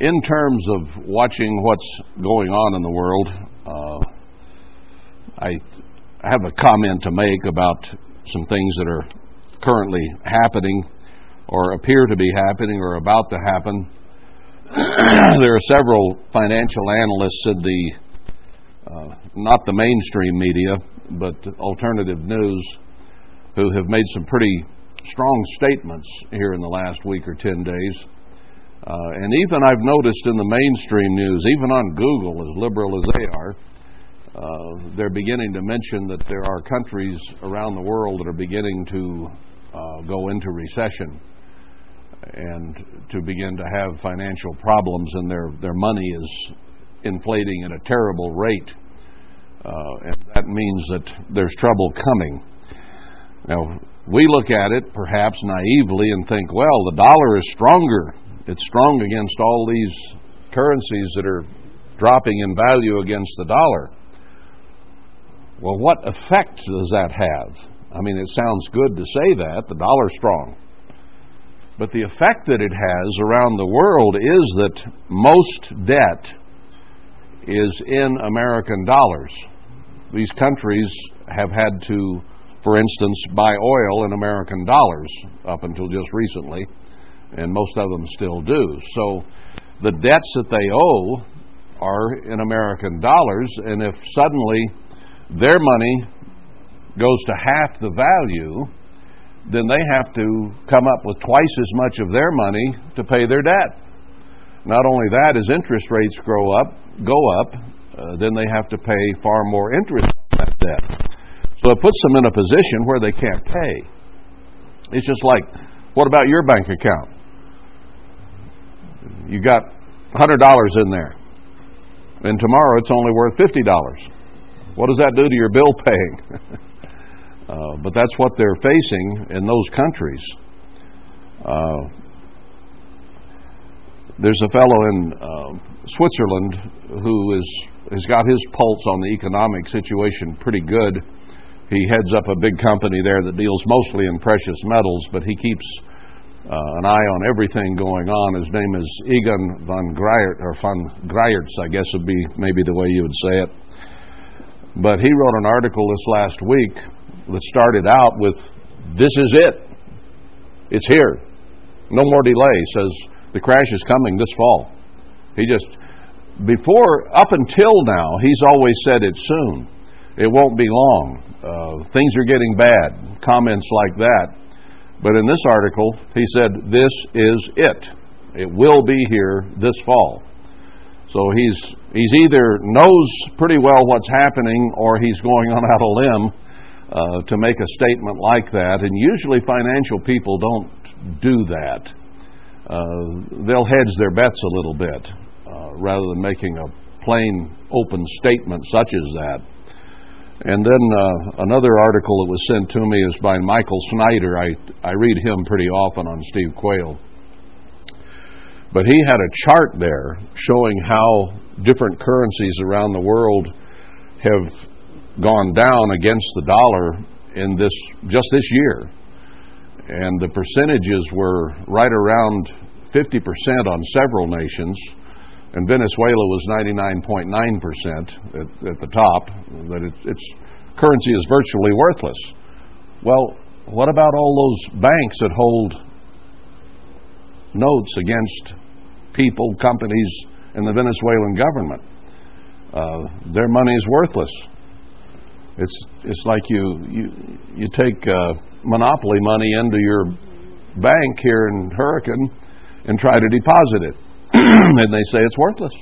in terms of watching what's going on in the world, uh, I have a comment to make about some things that are currently happening or appear to be happening or about to happen. there are several financial analysts in the uh, not the mainstream media, but alternative news, who have made some pretty strong statements here in the last week or 10 days. Uh, and even I've noticed in the mainstream news, even on Google, as liberal as they are, uh, they're beginning to mention that there are countries around the world that are beginning to uh, go into recession and to begin to have financial problems, and their, their money is inflating at a terrible rate. Uh, and that means that there's trouble coming. Now, we look at it perhaps naively and think, well, the dollar is stronger. It's strong against all these currencies that are dropping in value against the dollar. Well, what effect does that have? I mean, it sounds good to say that, the dollar's strong. But the effect that it has around the world is that most debt is in American dollars. These countries have had to, for instance, buy oil in American dollars up until just recently, and most of them still do. So the debts that they owe are in American dollars, and if suddenly their money goes to half the value, then they have to come up with twice as much of their money to pay their debt. Not only that, as interest rates grow up, go up, uh, then they have to pay far more interest on that debt. So it puts them in a position where they can't pay. It's just like, what about your bank account? You got $100 in there, and tomorrow it's only worth $50. What does that do to your bill paying? uh, but that's what they're facing in those countries. Uh, there's a fellow in uh, Switzerland who is has got his pulse on the economic situation pretty good. He heads up a big company there that deals mostly in precious metals, but he keeps uh, an eye on everything going on. His name is Egon von Greyert, or von Greyerz, I guess would be maybe the way you would say it. But he wrote an article this last week that started out with, "This is it. It's here. No more delay." Says the crash is coming this fall. He just before up until now, he's always said it's soon. It won't be long. Uh, things are getting bad. Comments like that. But in this article, he said, This is it. It will be here this fall. So he's, he's either knows pretty well what's happening or he's going on out a limb uh, to make a statement like that. And usually financial people don't do that. Uh, they'll hedge their bets a little bit rather than making a plain, open statement such as that. And then uh, another article that was sent to me is by Michael Snyder. I, I read him pretty often on Steve Quayle. But he had a chart there showing how different currencies around the world have gone down against the dollar in this just this year. And the percentages were right around 50% on several nations and Venezuela was 99.9% at, at the top, that it, its currency is virtually worthless. Well, what about all those banks that hold notes against people, companies, and the Venezuelan government? Uh, their money is worthless. It's it's like you you you take uh, monopoly money into your bank here in Hurricane and try to deposit it. and they say it's worthless.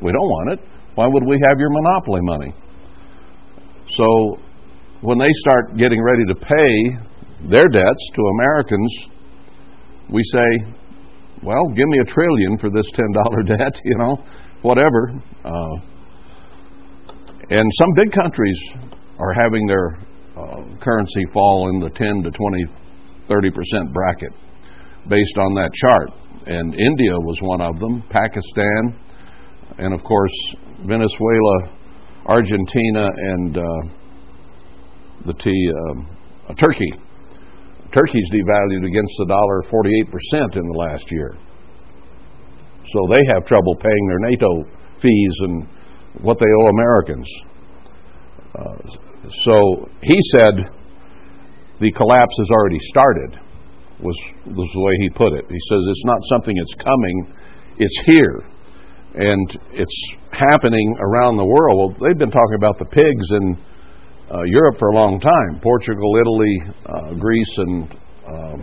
We don't want it. Why would we have your monopoly money? So when they start getting ready to pay their debts to Americans, we say, well, give me a trillion for this $10 debt, you know, whatever. Uh, and some big countries are having their uh, currency fall in the 10 to 20, 30% bracket based on that chart and India was one of them, Pakistan, and of course Venezuela, Argentina, and uh, the T, um, uh, Turkey. Turkey's devalued against the dollar 48% in the last year. So they have trouble paying their NATO fees and what they owe Americans. Uh, so he said the collapse has already started, was, was the way he put it. He says it's not something that's coming, it's here. And it's happening around the world. Well, they've been talking about the pigs in uh, Europe for a long time Portugal, Italy, uh, Greece, and um,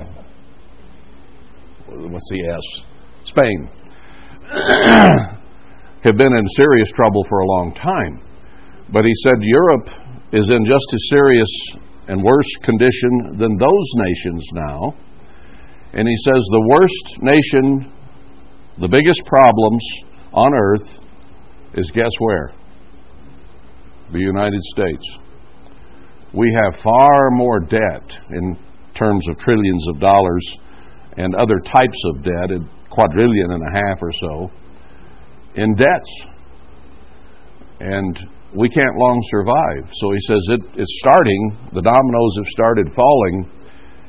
what's the S? Spain. have been in serious trouble for a long time. But he said Europe is in just as serious and worse condition than those nations now. And he says the worst nation, the biggest problems on earth is guess where? The United States. We have far more debt in terms of trillions of dollars and other types of debt, a quadrillion and a half or so, in debts. And we can't long survive. So he says it, it's starting, the dominoes have started falling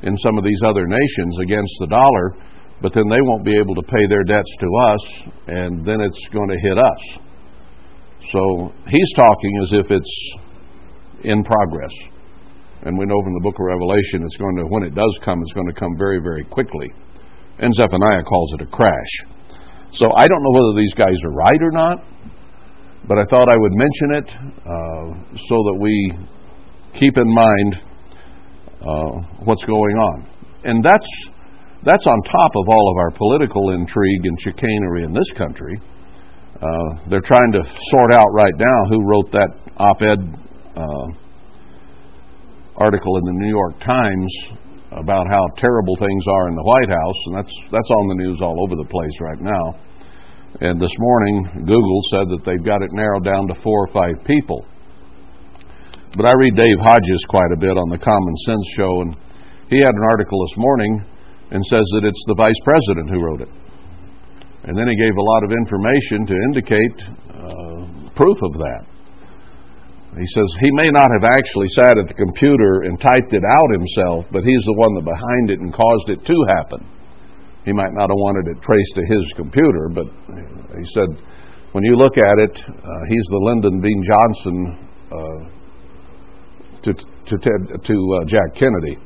in some of these other nations against the dollar, but then they won't be able to pay their debts to us, and then it's going to hit us. So he's talking as if it's in progress. And we know from the book of Revelation, it's going to, when it does come, it's going to come very, very quickly. And Zephaniah calls it a crash. So I don't know whether these guys are right or not, but I thought I would mention it uh, so that we keep in mind what's going on. And that's that's on top of all of our political intrigue and chicanery in this country. Uh, they're trying to sort out right now who wrote that op-ed uh, article in the New York Times about how terrible things are in the White House, and that's that's on the news all over the place right now. And this morning, Google said that they've got it narrowed down to four or five people. But I read Dave Hodges quite a bit on the Common Sense Show, and he had an article this morning and says that it's the vice president who wrote it. And then he gave a lot of information to indicate uh, proof of that. He says he may not have actually sat at the computer and typed it out himself, but he's the one that behind it and caused it to happen. He might not have wanted it traced to his computer, but he said when you look at it, uh, he's the Lyndon B. Johnson uh, to to Ted, to uh, Jack Kennedy.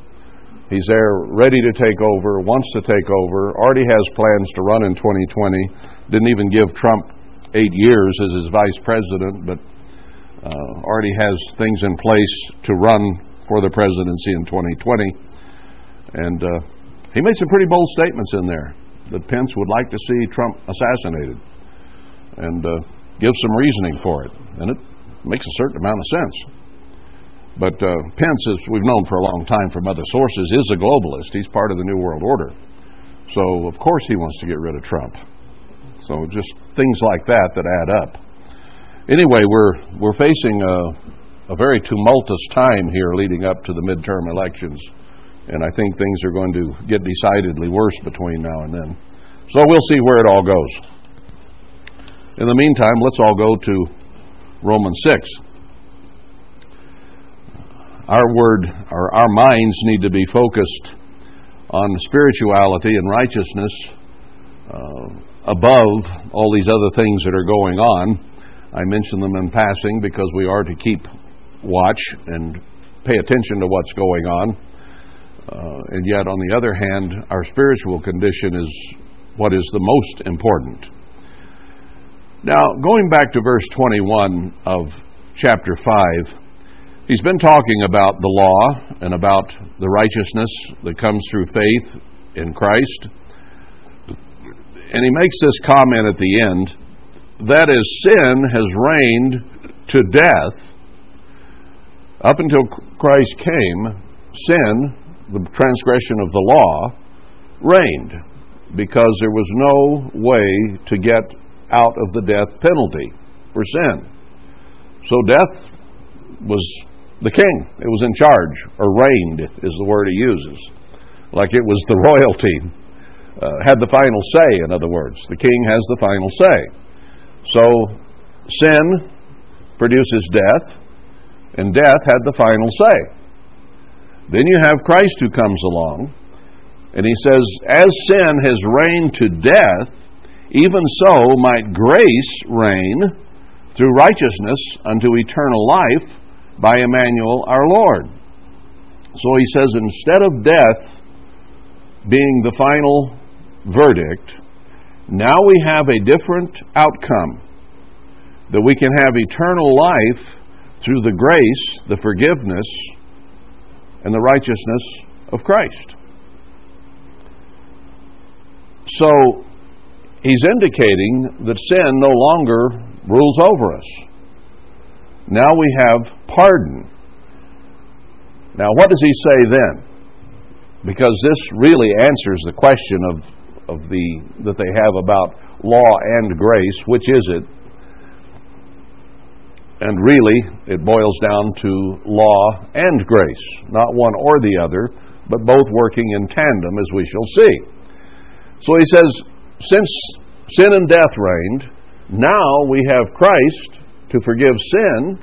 He's there, ready to take over, wants to take over, already has plans to run in 2020. Didn't even give Trump eight years as his vice president, but uh, already has things in place to run for the presidency in 2020. And uh, he made some pretty bold statements in there that Pence would like to see Trump assassinated and uh, give some reasoning for it. And it makes a certain amount of sense. But uh, Pence, as we've known for a long time from other sources, is a globalist. He's part of the New World Order. So, of course, he wants to get rid of Trump. So, just things like that that add up anyway, we're we're facing a, a very tumultuous time here leading up to the midterm elections, and I think things are going to get decidedly worse between now and then. So we'll see where it all goes. In the meantime, let's all go to Romans six. Our word, our, our minds need to be focused on spirituality and righteousness uh, above all these other things that are going on I mention them in passing because we are to keep watch and pay attention to what's going on. Uh, and yet, on the other hand, our spiritual condition is what is the most important. Now, going back to verse 21 of chapter 5, he's been talking about the law and about the righteousness that comes through faith in Christ. And he makes this comment at the end that is, sin has reigned to death. Up until Christ came, sin, the transgression of the law, reigned because there was no way to get out of the death penalty for sin. So death was the king. It was in charge, or reigned is the word he uses. Like it was the royalty, uh, had the final say, in other words. The king has the final say. So sin produces death, and death had the final say. Then you have Christ who comes along, and he says, As sin has reigned to death, even so might grace reign through righteousness unto eternal life by Emmanuel our Lord. So he says, instead of death being the final verdict, now we have a different outcome. That we can have eternal life through the grace, the forgiveness, and the righteousness of Christ. So he's indicating that sin no longer rules over us. Now we have pardon. Now, what does he say then? Because this really answers the question of, of the that they have about law and grace. Which is it? And really, it boils down to law and grace, not one or the other, but both working in tandem, as we shall see. So he says, since sin and death reigned, now we have Christ to forgive sin.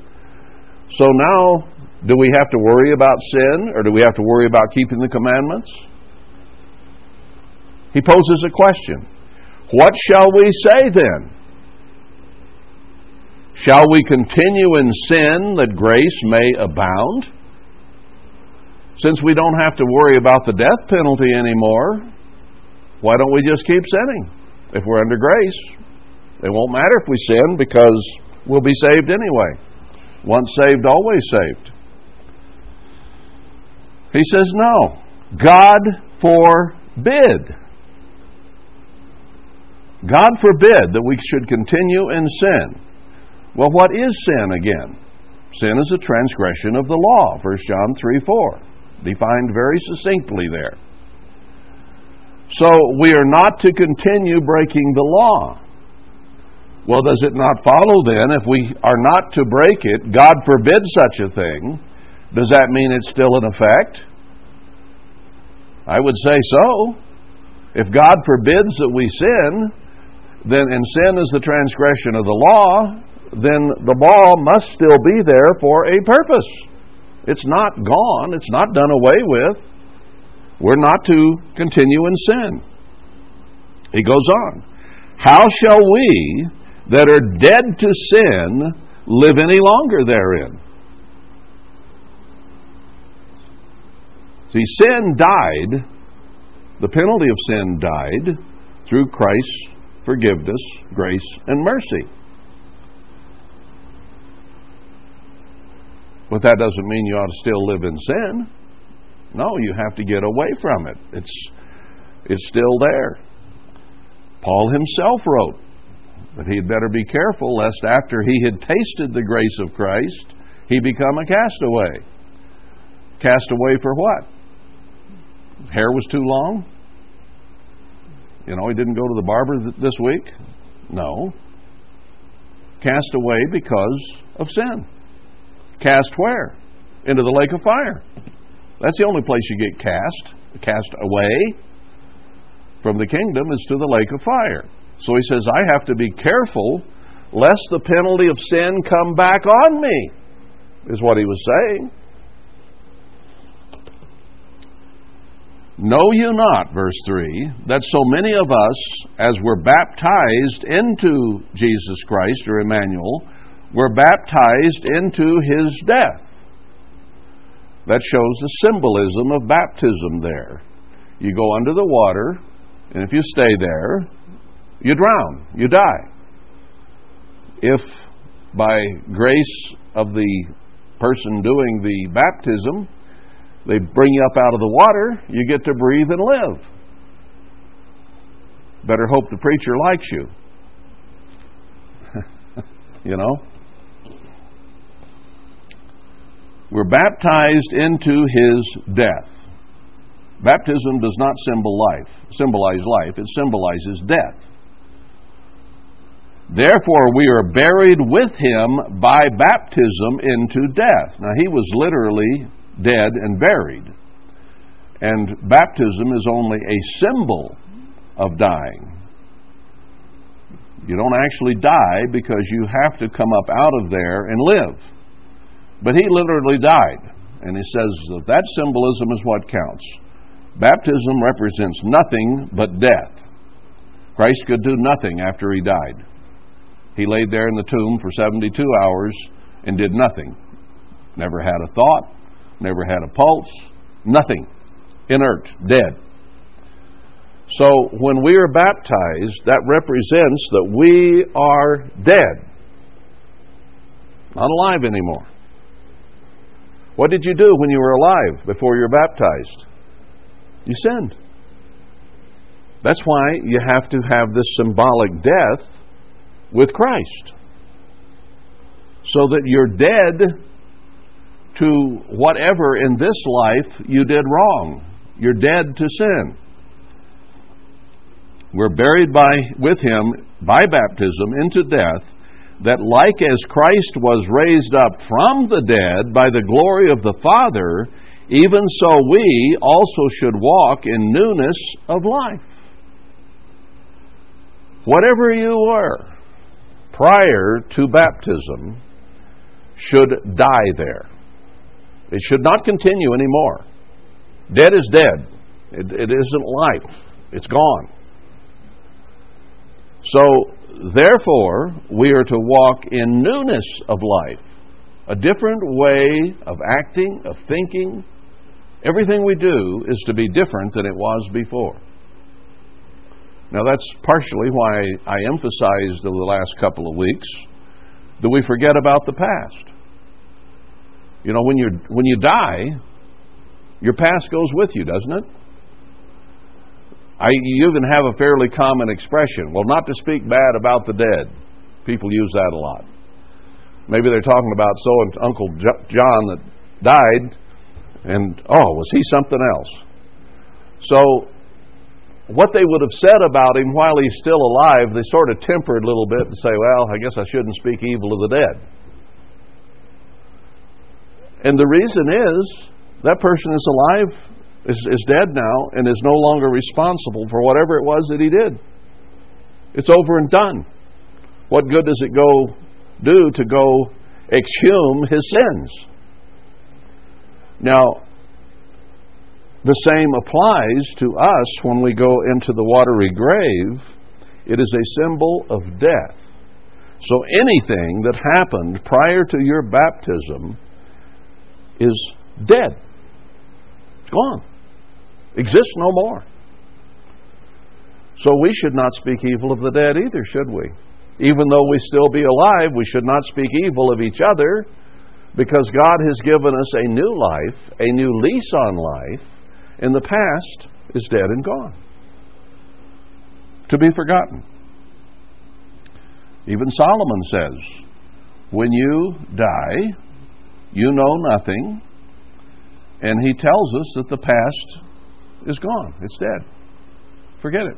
So now, do we have to worry about sin or do we have to worry about keeping the commandments? He poses a question What shall we say then? Shall we continue in sin that grace may abound? Since we don't have to worry about the death penalty anymore, why don't we just keep sinning if we're under grace? It won't matter if we sin because we'll be saved anyway. Once saved, always saved. He says, No. God forbid. God forbid that we should continue in sin. Well, what is sin again? Sin is a transgression of the law, 1 John 3 4, defined very succinctly there. So we are not to continue breaking the law. Well, does it not follow then, if we are not to break it, God forbid such a thing, does that mean it's still in effect? I would say so. If God forbids that we sin, then and sin is the transgression of the law, then the law must still be there for a purpose. It's not gone, it's not done away with. We're not to continue in sin. He goes on. How shall we that are dead to sin live any longer therein. See, sin died, the penalty of sin died through Christ's forgiveness, grace, and mercy. But that doesn't mean you ought to still live in sin. No, you have to get away from it. It's, it's still there. Paul himself wrote, but he had better be careful lest after he had tasted the grace of Christ, he become a castaway. Castaway for what? Hair was too long? You know, he didn't go to the barber th- this week? No. Cast away because of sin. Cast where? Into the lake of fire. That's the only place you get cast. Cast away from the kingdom is to the lake of fire. So he says, I have to be careful lest the penalty of sin come back on me, is what he was saying. Know you not, verse 3, that so many of us, as were baptized into Jesus Christ, or Emmanuel, were baptized into his death. That shows the symbolism of baptism there. You go under the water, and if you stay there, you drown, you die. If by grace of the person doing the baptism, they bring you up out of the water, you get to breathe and live. Better hope the preacher likes you. you know? We're baptized into his death. Baptism does not symbol life, symbolize life, it symbolizes death. Therefore, we are buried with him by baptism into death. Now, he was literally dead and buried. And baptism is only a symbol of dying. You don't actually die because you have to come up out of there and live. But he literally died. And he says that that symbolism is what counts. Baptism represents nothing but death. Christ could do nothing after he died. He laid there in the tomb for 72 hours and did nothing. Never had a thought, never had a pulse, nothing. Inert, dead. So when we are baptized, that represents that we are dead, not alive anymore. What did you do when you were alive before you were baptized? You sinned. That's why you have to have this symbolic death with Christ. So that you're dead to whatever in this life you did wrong. You're dead to sin. We're buried by with him by baptism into death that like as Christ was raised up from the dead by the glory of the Father, even so we also should walk in newness of life. Whatever you were prior to baptism should die there. It should not continue anymore. Dead is dead. It, it isn't life. It's gone. So, therefore, we are to walk in newness of life, a different way of acting, of thinking. Everything we do is to be different than it was before. Now, that's partially why I emphasized over the last couple of weeks that we forget about the past. You know, when you when you die, your past goes with you, doesn't it? I, you even have a fairly common expression. Well, not to speak bad about the dead. People use that a lot. Maybe they're talking about so and Uncle John that died, and oh, was he something else? So, what they would have said about him while he's still alive, they sort of tempered a little bit and say, well, I guess I shouldn't speak evil of the dead. And the reason is that person is alive is, is dead now and is no longer responsible for whatever it was that he did. It's over and done. What good does it go do to go exhume his sins? Now, the same applies to us when we go into the watery grave. It is a symbol of death. So anything that happened prior to your baptism is dead. It's gone exists no more. So we should not speak evil of the dead either, should we? Even though we still be alive, we should not speak evil of each other because God has given us a new life, a new lease on life, and the past is dead and gone. To be forgotten. Even Solomon says, When you die, you know nothing. And he tells us that the past is gone. It's dead. Forget it.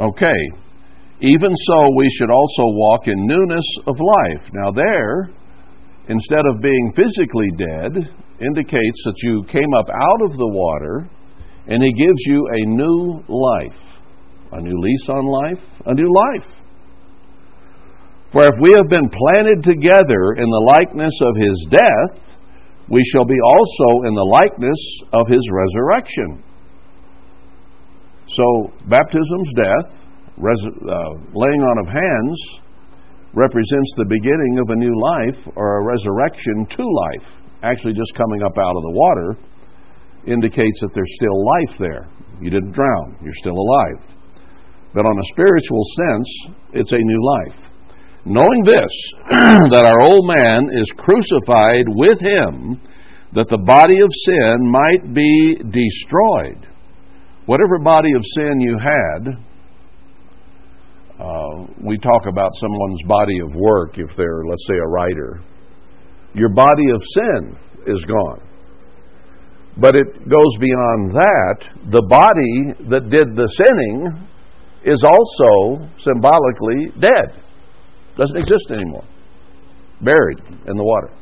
Okay. Even so, we should also walk in newness of life. Now, there, instead of being physically dead, indicates that you came up out of the water and He gives you a new life, a new lease on life, a new life. For if we have been planted together in the likeness of his death, we shall be also in the likeness of his resurrection. So, baptism's death, res- uh, laying on of hands, represents the beginning of a new life or a resurrection to life. Actually, just coming up out of the water indicates that there's still life there. You didn't drown, you're still alive. But on a spiritual sense, it's a new life knowing this, that our old man is crucified with him, that the body of sin might be destroyed. Whatever body of sin you had, uh, we talk about someone's body of work if they're, let's say, a writer. Your body of sin is gone. But it goes beyond that. The body that did the sinning is also symbolically dead. Doesn't exist anymore. Buried in the water.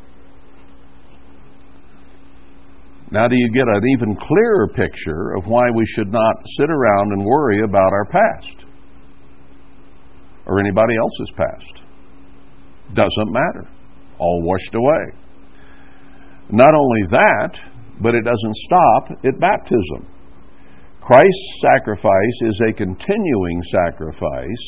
Now, do you get an even clearer picture of why we should not sit around and worry about our past or anybody else's past? Doesn't matter. All washed away. Not only that, but it doesn't stop at baptism. Christ's sacrifice is a continuing sacrifice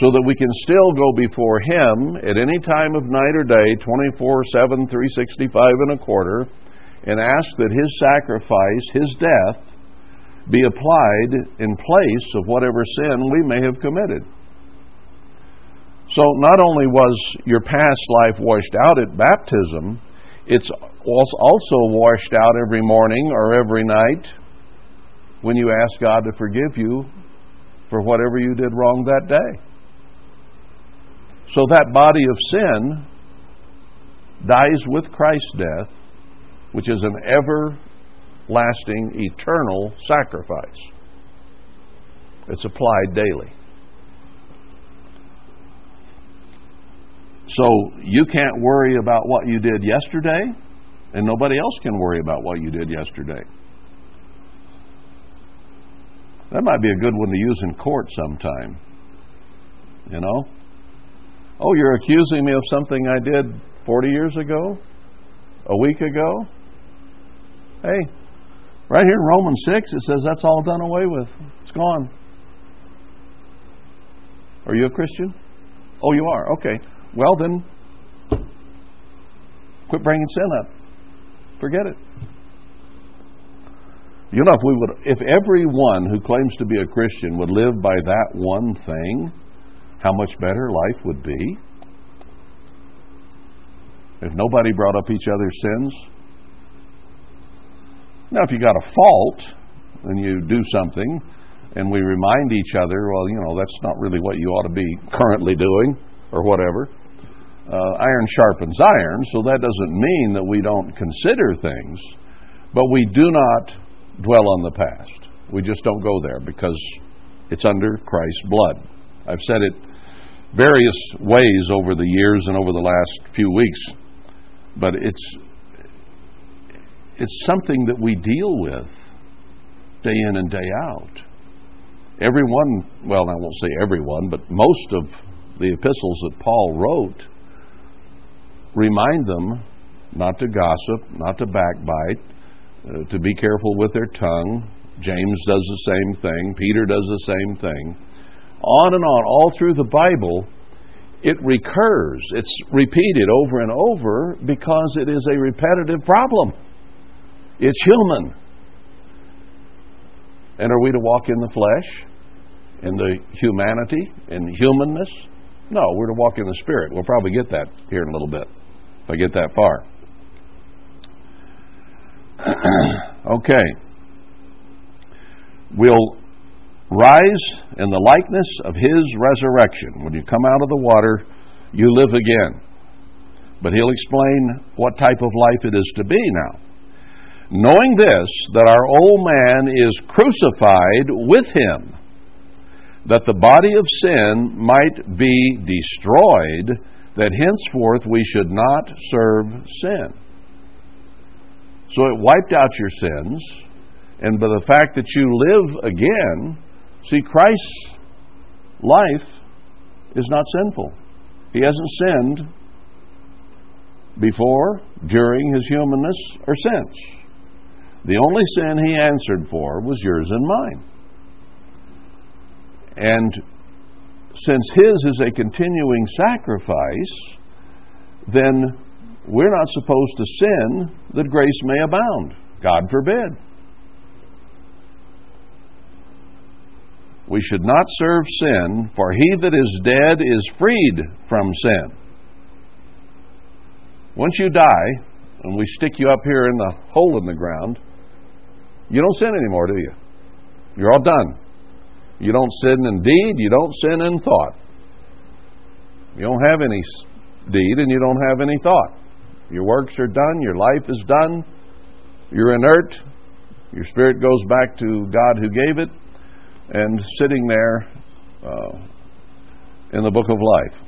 so that we can still go before Him at any time of night or day, 24 7, 365 and a quarter, and ask that His sacrifice, His death, be applied in place of whatever sin we may have committed. So not only was your past life washed out at baptism, it's also washed out every morning or every night when you ask God to forgive you for whatever you did wrong that day. So that body of sin dies with Christ's death, which is an everlasting, eternal sacrifice. It's applied daily. So you can't worry about what you did yesterday, and nobody else can worry about what you did yesterday. That might be a good one to use in court sometime. You know? Oh, you're accusing me of something I did 40 years ago? A week ago? Hey, right here in Romans 6, it says that's all done away with. It's gone. Are you a Christian? Oh, you are? Okay. Well, then, quit bringing sin up. Forget it. You know, if we would, if everyone who claims to be a Christian would live by that one thing, how much better life would be. If nobody brought up each other's sins. Now, if you got a fault and you do something, and we remind each other, well, you know, that's not really what you ought to be currently doing, or whatever. Uh, iron sharpens iron, so that doesn't mean that we don't consider things, but we do not dwell on the past. We just don't go there because it's under Christ's blood. I've said it various ways over the years and over the last few weeks, but it's it's something that we deal with day in and day out. Everyone, well, I won't say everyone, but most of the epistles that Paul wrote remind them not to gossip, not to backbite, uh, to be careful with their tongue. James does the same thing. Peter does the same thing. On and on, all through the Bible, it recurs. It's repeated over and over because it is a repetitive problem. It's human. And are we to walk in the flesh, in the humanity, in humanness? No, we're to walk in the Spirit. We'll probably get that here in a little bit, if I get that far. okay. We'll rise in the likeness of his resurrection. When you come out of the water, you live again. But he'll explain what type of life it is to be now. Knowing this, that our old man is crucified with him, that the body of sin might be destroyed, that henceforth we should not serve sin. So it wiped out your sins, and by the fact that you live again, see, Christ's life is not sinful. He hasn't sinned before, during his humanness, or since. The only sin he answered for was yours and mine. And since his is a continuing sacrifice, then we're not supposed to sin that grace may abound. God forbid. We should not serve sin, for he that is dead is freed from sin. Once you die, and we stick you up here in the hole in the ground, you don't sin anymore, do you? You're all done. You don't sin in deed, you don't sin in thought. You don't have any deed, and you don't have any thought. Your works are done, your life is done, you're inert, your spirit goes back to God who gave it, and sitting there uh, in the book of life.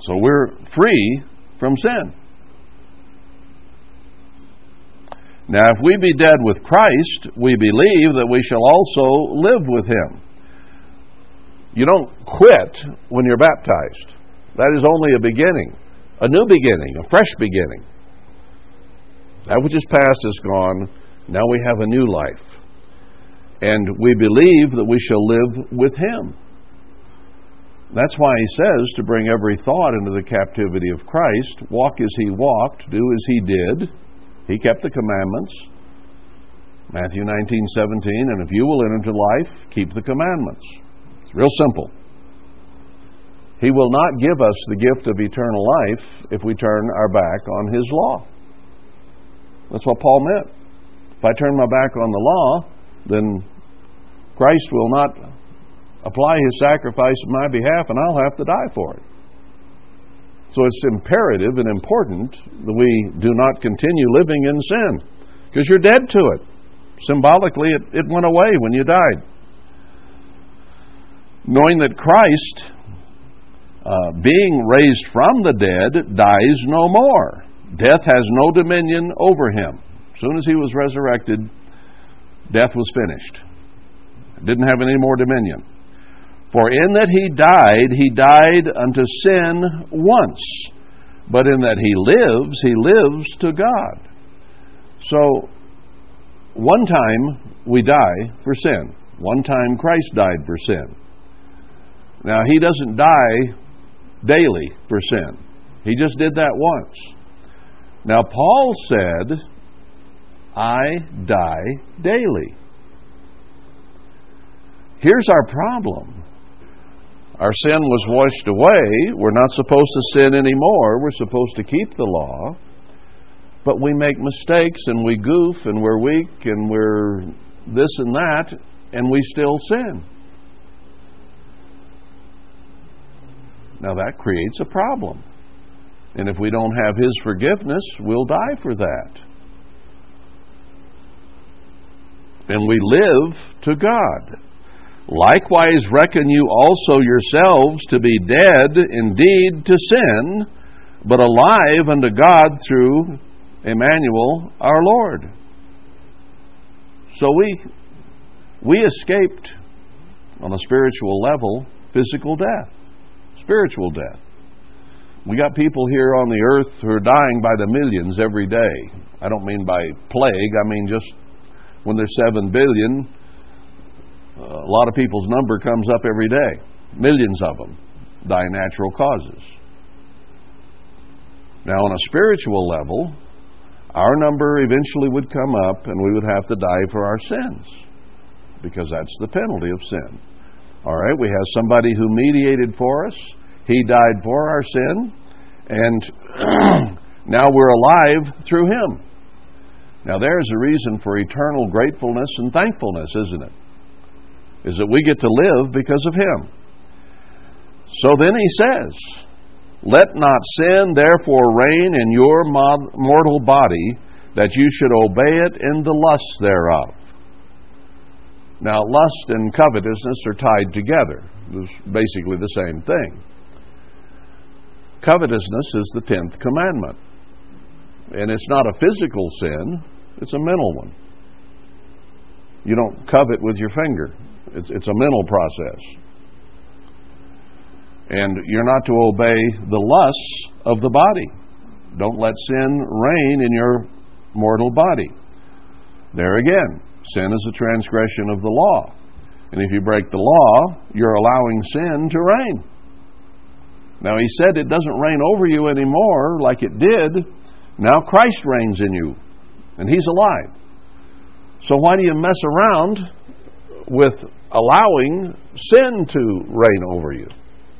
So we're free from sin. Now, if we be dead with Christ, we believe that we shall also live with him. You don't quit when you're baptized. That is only a beginning, a new beginning, a fresh beginning. That which is past is gone. Now we have a new life. And we believe that we shall live with Him. That's why He says to bring every thought into the captivity of Christ, walk as He walked, do as He did. He kept the commandments. Matthew 19, 17, and if you will enter into life, keep the commandments. It's real simple. He will not give us the gift of eternal life if we turn our back on His law. That's what Paul meant. If I turn my back on the law, then Christ will not apply His sacrifice in my behalf and I'll have to die for it. So it's imperative and important that we do not continue living in sin because you're dead to it. Symbolically, it, it went away when you died. Knowing that Christ, uh, being raised from the dead, dies no more. Death has no dominion over him. As soon as he was resurrected, death was finished. It didn't have any more dominion. For in that he died, he died unto sin once. But in that he lives, he lives to God. So, one time we die for sin. One time Christ died for sin. Now, he doesn't die daily for sin. He just did that once. Now, Paul said, I die daily. Here's our problem. Our sin was washed away. We're not supposed to sin anymore. We're supposed to keep the law. But we make mistakes and we goof and we're weak and we're this and that, and we still sin. Now that creates a problem. And if we don't have His forgiveness, we'll die for that. And we live to God. Likewise, reckon you also yourselves to be dead indeed to sin, but alive unto God through Emmanuel our Lord. So we, we escaped on a spiritual level physical death, spiritual death. We got people here on the earth who are dying by the millions every day. I don't mean by plague, I mean just when there's seven billion, a lot of people's number comes up every day. Millions of them die natural causes. Now, on a spiritual level, our number eventually would come up and we would have to die for our sins because that's the penalty of sin. All right, we have somebody who mediated for us he died for our sin, and now we're alive through Him. Now, there's a reason for eternal gratefulness and thankfulness, isn't it? Is that we get to live because of Him. So then He says, Let not sin therefore reign in your mortal body, that you should obey it in the lusts thereof. Now, lust and covetousness are tied together. It's basically the same thing. Covetousness is the tenth commandment. And it's not a physical sin, it's a mental one. You don't covet with your finger, it's, it's a mental process. And you're not to obey the lusts of the body. Don't let sin reign in your mortal body. There again, sin is a transgression of the law. And if you break the law, you're allowing sin to reign. Now, he said it doesn't reign over you anymore like it did. Now Christ reigns in you, and he's alive. So, why do you mess around with allowing sin to reign over you?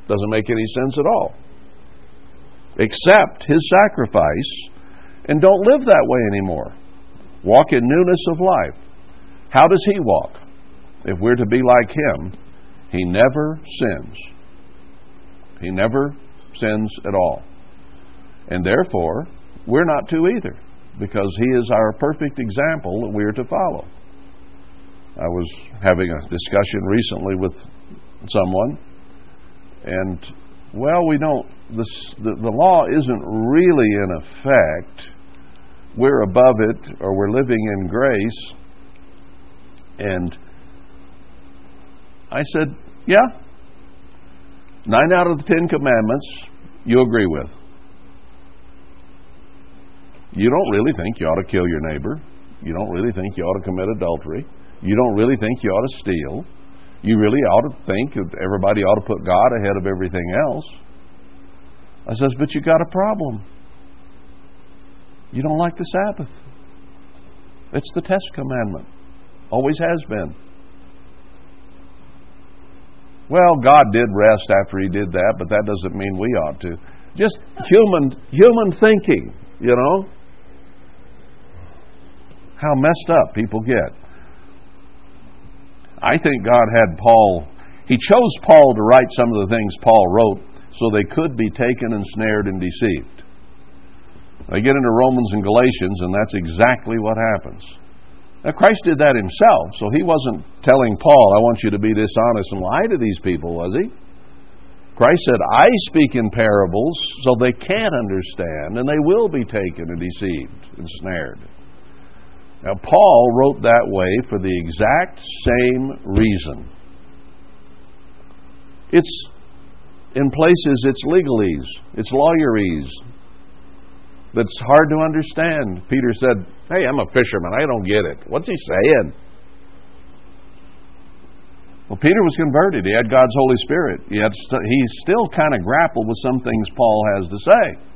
Doesn't make any sense at all. Accept his sacrifice and don't live that way anymore. Walk in newness of life. How does he walk? If we're to be like him, he never sins. He never sins at all. And therefore, we're not to either, because He is our perfect example that we are to follow. I was having a discussion recently with someone, and well, we don't, this, the, the law isn't really in effect. We're above it, or we're living in grace. And I said, yeah, Nine out of the Ten Commandments you agree with. You don't really think you ought to kill your neighbor. You don't really think you ought to commit adultery. You don't really think you ought to steal. You really ought to think that everybody ought to put God ahead of everything else. I says, but you got a problem. You don't like the Sabbath. It's the test commandment. Always has been. Well, God did rest after he did that, but that doesn't mean we ought to. Just human human thinking, you know? How messed up people get. I think God had Paul he chose Paul to write some of the things Paul wrote so they could be taken and snared and deceived. They get into Romans and Galatians, and that's exactly what happens. Now, Christ did that himself, so he wasn't telling Paul, I want you to be dishonest and lie to these people, was he? Christ said, I speak in parables so they can't understand, and they will be taken and deceived and snared. Now, Paul wrote that way for the exact same reason. It's, in places, it's legalese, it's lawyerese, that's hard to understand. Peter said, Hey, I'm a fisherman. I don't get it. What's he saying? Well, Peter was converted. He had God's Holy Spirit. He, st- he still kind of grappled with some things Paul has to say.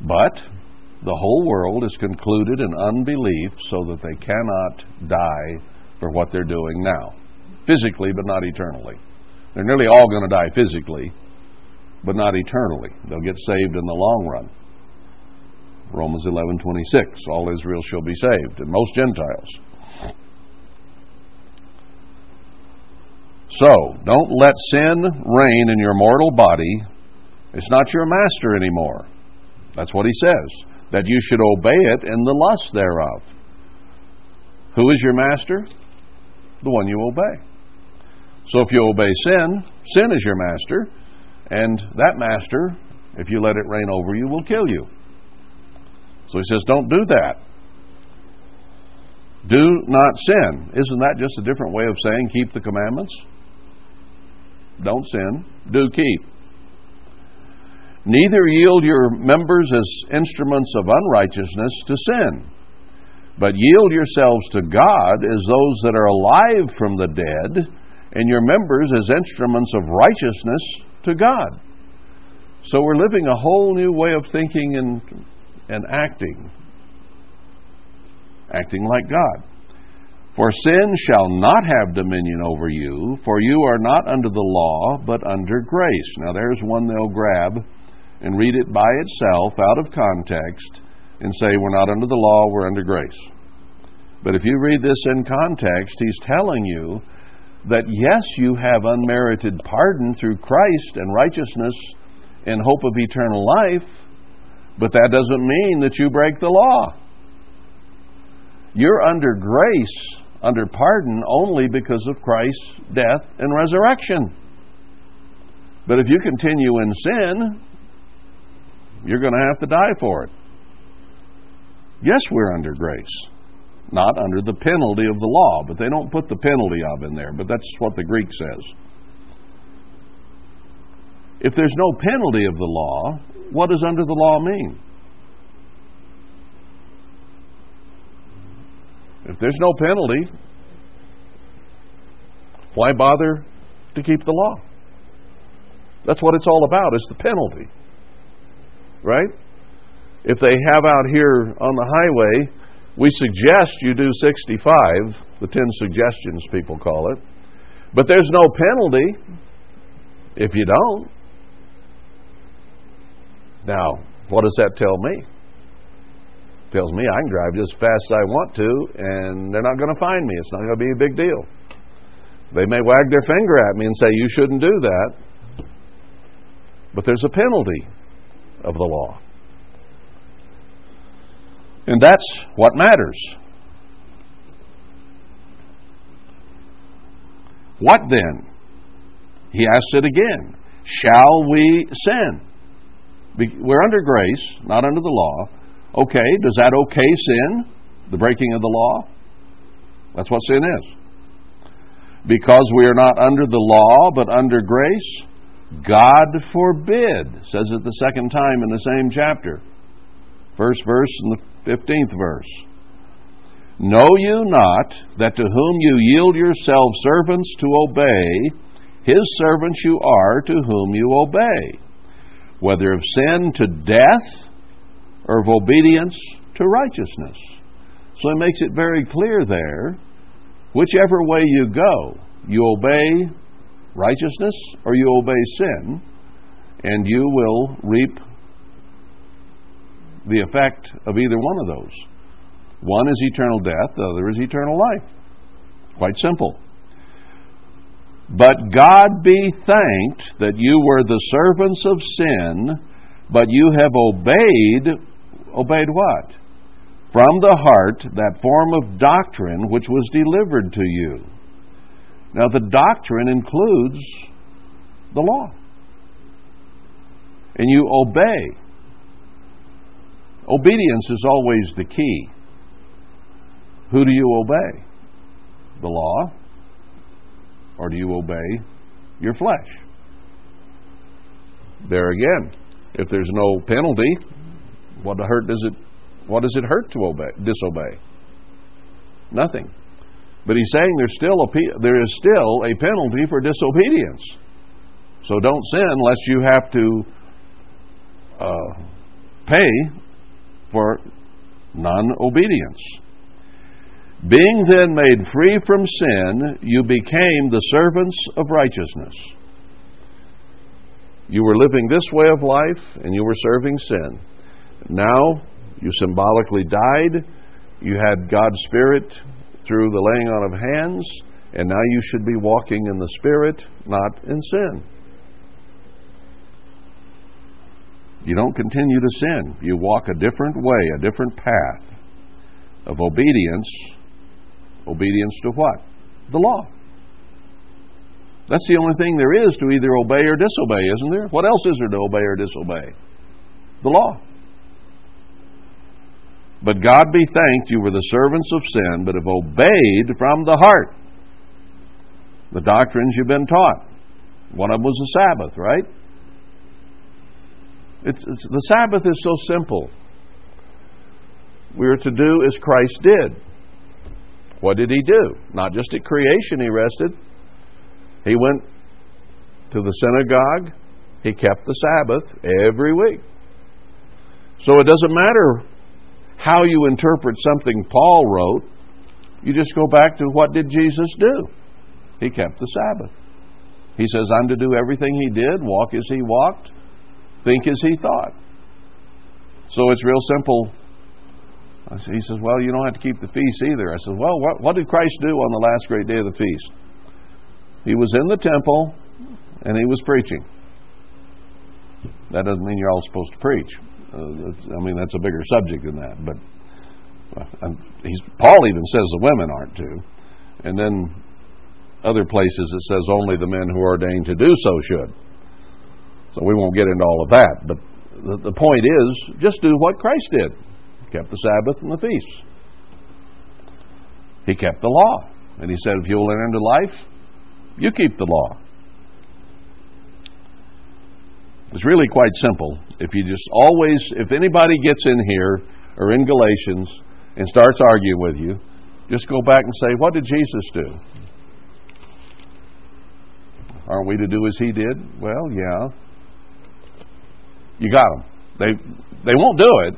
But the whole world is concluded in unbelief so that they cannot die for what they're doing now, physically, but not eternally. They're nearly all going to die physically, but not eternally. They'll get saved in the long run. Romans 11:26 all Israel shall be saved and most Gentiles. So, don't let sin reign in your mortal body. It's not your master anymore. That's what he says, that you should obey it in the lust thereof. Who is your master? The one you obey. So if you obey sin, sin is your master, and that master, if you let it reign over you, will kill you. So he says, don't do that. Do not sin. Isn't that just a different way of saying keep the commandments? Don't sin, do keep. Neither yield your members as instruments of unrighteousness to sin, but yield yourselves to God as those that are alive from the dead and your members as instruments of righteousness to God. So we're living a whole new way of thinking and, and acting. Acting like God. For sin shall not have dominion over you, for you are not under the law, but under grace. Now there's one they'll grab and read it by itself out of context and say, We're not under the law, we're under grace. But if you read this in context, he's telling you that yes, you have unmerited pardon through Christ and righteousness and hope of eternal life, but that doesn't mean that you break the law. You're under grace, under pardon, only because of Christ's death and resurrection. But if you continue in sin, you're going to have to die for it. Yes, we're under grace not under the penalty of the law, but they don't put the penalty of in there, but that's what the Greek says. If there's no penalty of the law, what does under the law mean? If there's no penalty, why bother to keep the law? That's what it's all about, is the penalty. Right? If they have out here on the highway we suggest you do 65, the 10 suggestions people call it, but there's no penalty if you don't. Now, what does that tell me? It tells me I can drive just as fast as I want to, and they're not going to find me. It's not going to be a big deal. They may wag their finger at me and say, You shouldn't do that. But there's a penalty of the law. And that's what matters. What then? He asks it again. Shall we sin? We're under grace, not under the law. Okay, does that okay sin? The breaking of the law? That's what sin is. Because we are not under the law, but under grace, God forbid, says it the second time in the same chapter. First verse and the 15th verse. Know you not that to whom you yield yourselves servants to obey, his servants you are to whom you obey, whether of sin to death or of obedience to righteousness? So it makes it very clear there whichever way you go, you obey righteousness or you obey sin, and you will reap the effect of either one of those. One is eternal death, the other is eternal life. Quite simple. But God be thanked that you were the servants of sin, but you have obeyed, obeyed what? From the heart, that form of doctrine which was delivered to you. Now, the doctrine includes the law. And you obey. Obedience is always the key. Who do you obey? The law? Or do you obey your flesh? There again, if there's no penalty, what hurt does it what does it hurt to obey disobey? Nothing. But he's saying there's still a there is still a penalty for disobedience. So don't sin unless you have to uh, pay for non-obedience. Being then made free from sin, you became the servants of righteousness. You were living this way of life and you were serving sin. Now you symbolically died. You had God's Spirit through the laying on of hands, and now you should be walking in the Spirit, not in sin. You don't continue to sin. You walk a different way, a different path of obedience Obedience to what? The law. That's the only thing there is to either obey or disobey, isn't there? What else is there to obey or disobey? The law. But God be thanked, you were the servants of sin, but have obeyed from the heart the doctrines you've been taught. One of them was the Sabbath, right? It's, it's, the Sabbath is so simple. We are to do as Christ did. What did he do? Not just at creation he rested. He went to the synagogue. He kept the Sabbath every week. So it doesn't matter how you interpret something Paul wrote. You just go back to what did Jesus do? He kept the Sabbath. He says, I'm to do everything he did, walk as he walked, think as he thought. So it's real simple he says, Well, you don't have to keep the feast either. I said, Well, what, what did Christ do on the last great day of the feast? He was in the temple and he was preaching. That doesn't mean you're all supposed to preach. Uh, I mean, that's a bigger subject than that. But uh, he's, Paul even says the women aren't to. And then other places it says only the men who are ordained to do so should. So we won't get into all of that. But the, the point is, just do what Christ did kept the Sabbath and the feasts. He kept the law. And he said, if you'll enter into life, you keep the law. It's really quite simple. If you just always, if anybody gets in here or in Galatians and starts arguing with you, just go back and say, What did Jesus do? Aren't we to do as he did? Well, yeah. You got them. They, they won't do it,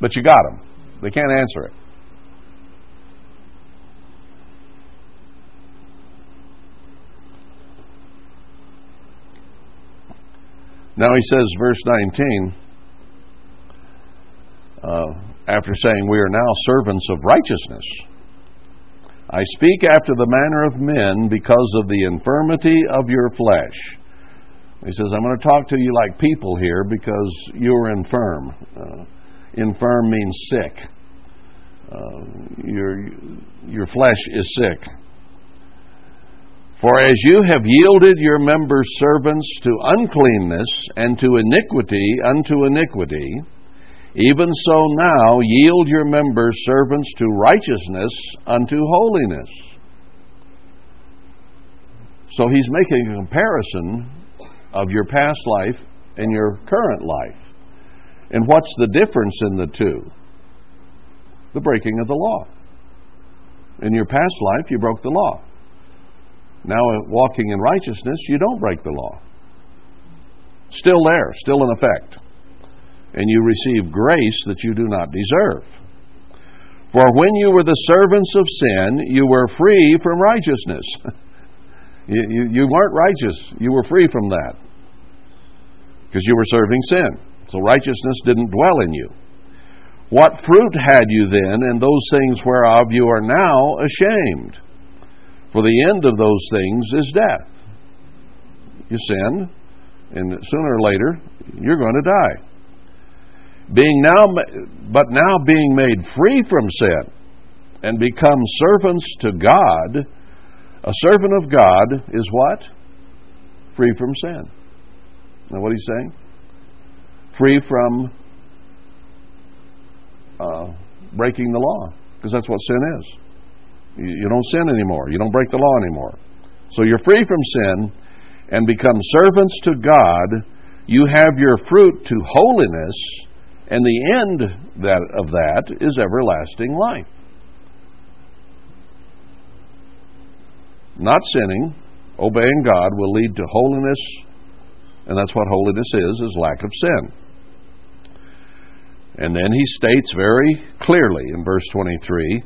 but you got them. They can't answer it. Now he says, verse 19, uh, after saying, We are now servants of righteousness. I speak after the manner of men because of the infirmity of your flesh. He says, I'm going to talk to you like people here because you're infirm. Uh, infirm means sick. Uh, your, your flesh is sick. For as you have yielded your members servants to uncleanness and to iniquity unto iniquity, even so now yield your members servants to righteousness unto holiness. So he's making a comparison of your past life and your current life. And what's the difference in the two? The breaking of the law. In your past life, you broke the law. Now, walking in righteousness, you don't break the law. Still there, still in effect. And you receive grace that you do not deserve. For when you were the servants of sin, you were free from righteousness. you, you, you, weren't righteous, you were free from that. Because you were serving sin. So righteousness didn't dwell in you. What fruit had you then in those things whereof you are now ashamed? For the end of those things is death. You sin, and sooner or later you're going to die. Being now, but now being made free from sin and become servants to God, a servant of God is what? Free from sin. Now, what he's saying? Free from uh, breaking the law, because that's what sin is. You, don't sin anymore. You don't break the law anymore. So you're free from sin and become servants to God. You have your fruit to holiness, and the end that, of that is everlasting life. Not sinning, obeying God will lead to holiness, and that's what holiness is, is lack of sin. And then he states very clearly in verse 23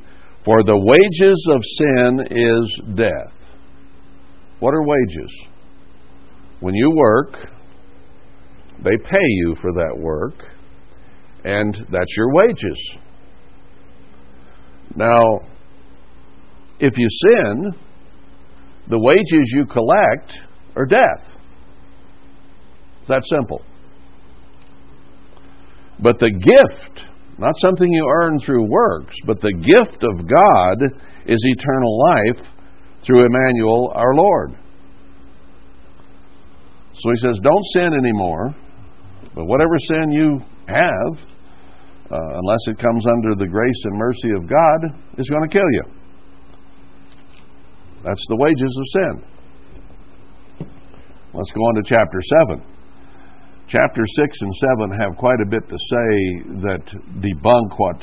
For the wages of sin is death. What are wages? When you work, they pay you for that work, and that's your wages. Now, if you sin, the wages you collect are death. It's that simple. But the gift, not something you earn through works, but the gift of God is eternal life through Emmanuel our Lord. So he says, don't sin anymore, but whatever sin you have, uh, unless it comes under the grace and mercy of God, is going to kill you. That's the wages of sin. Let's go on to chapter 7. Chapter 6 and 7 have quite a bit to say that debunk what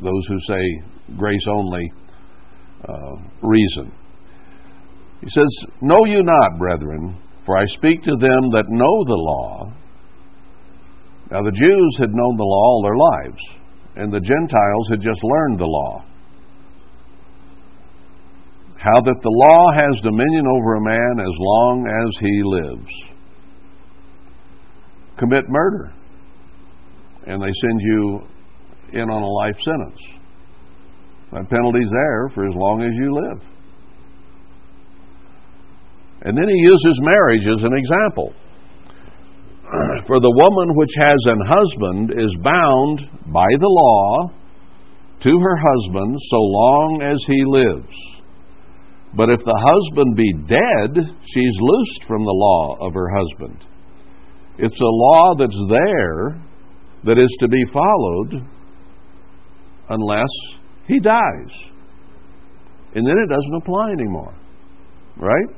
those who say grace only uh, reason. He says, Know you not, brethren, for I speak to them that know the law. Now, the Jews had known the law all their lives, and the Gentiles had just learned the law. How that the law has dominion over a man as long as he lives commit murder and they send you in on a life sentence. That penalty's there for as long as you live. And then he uses marriage as an example. For the woman which has an husband is bound by the law to her husband so long as he lives. But if the husband be dead, she's loosed from the law of her husband. It's a law that's there that is to be followed unless he dies. And then it doesn't apply anymore. Right?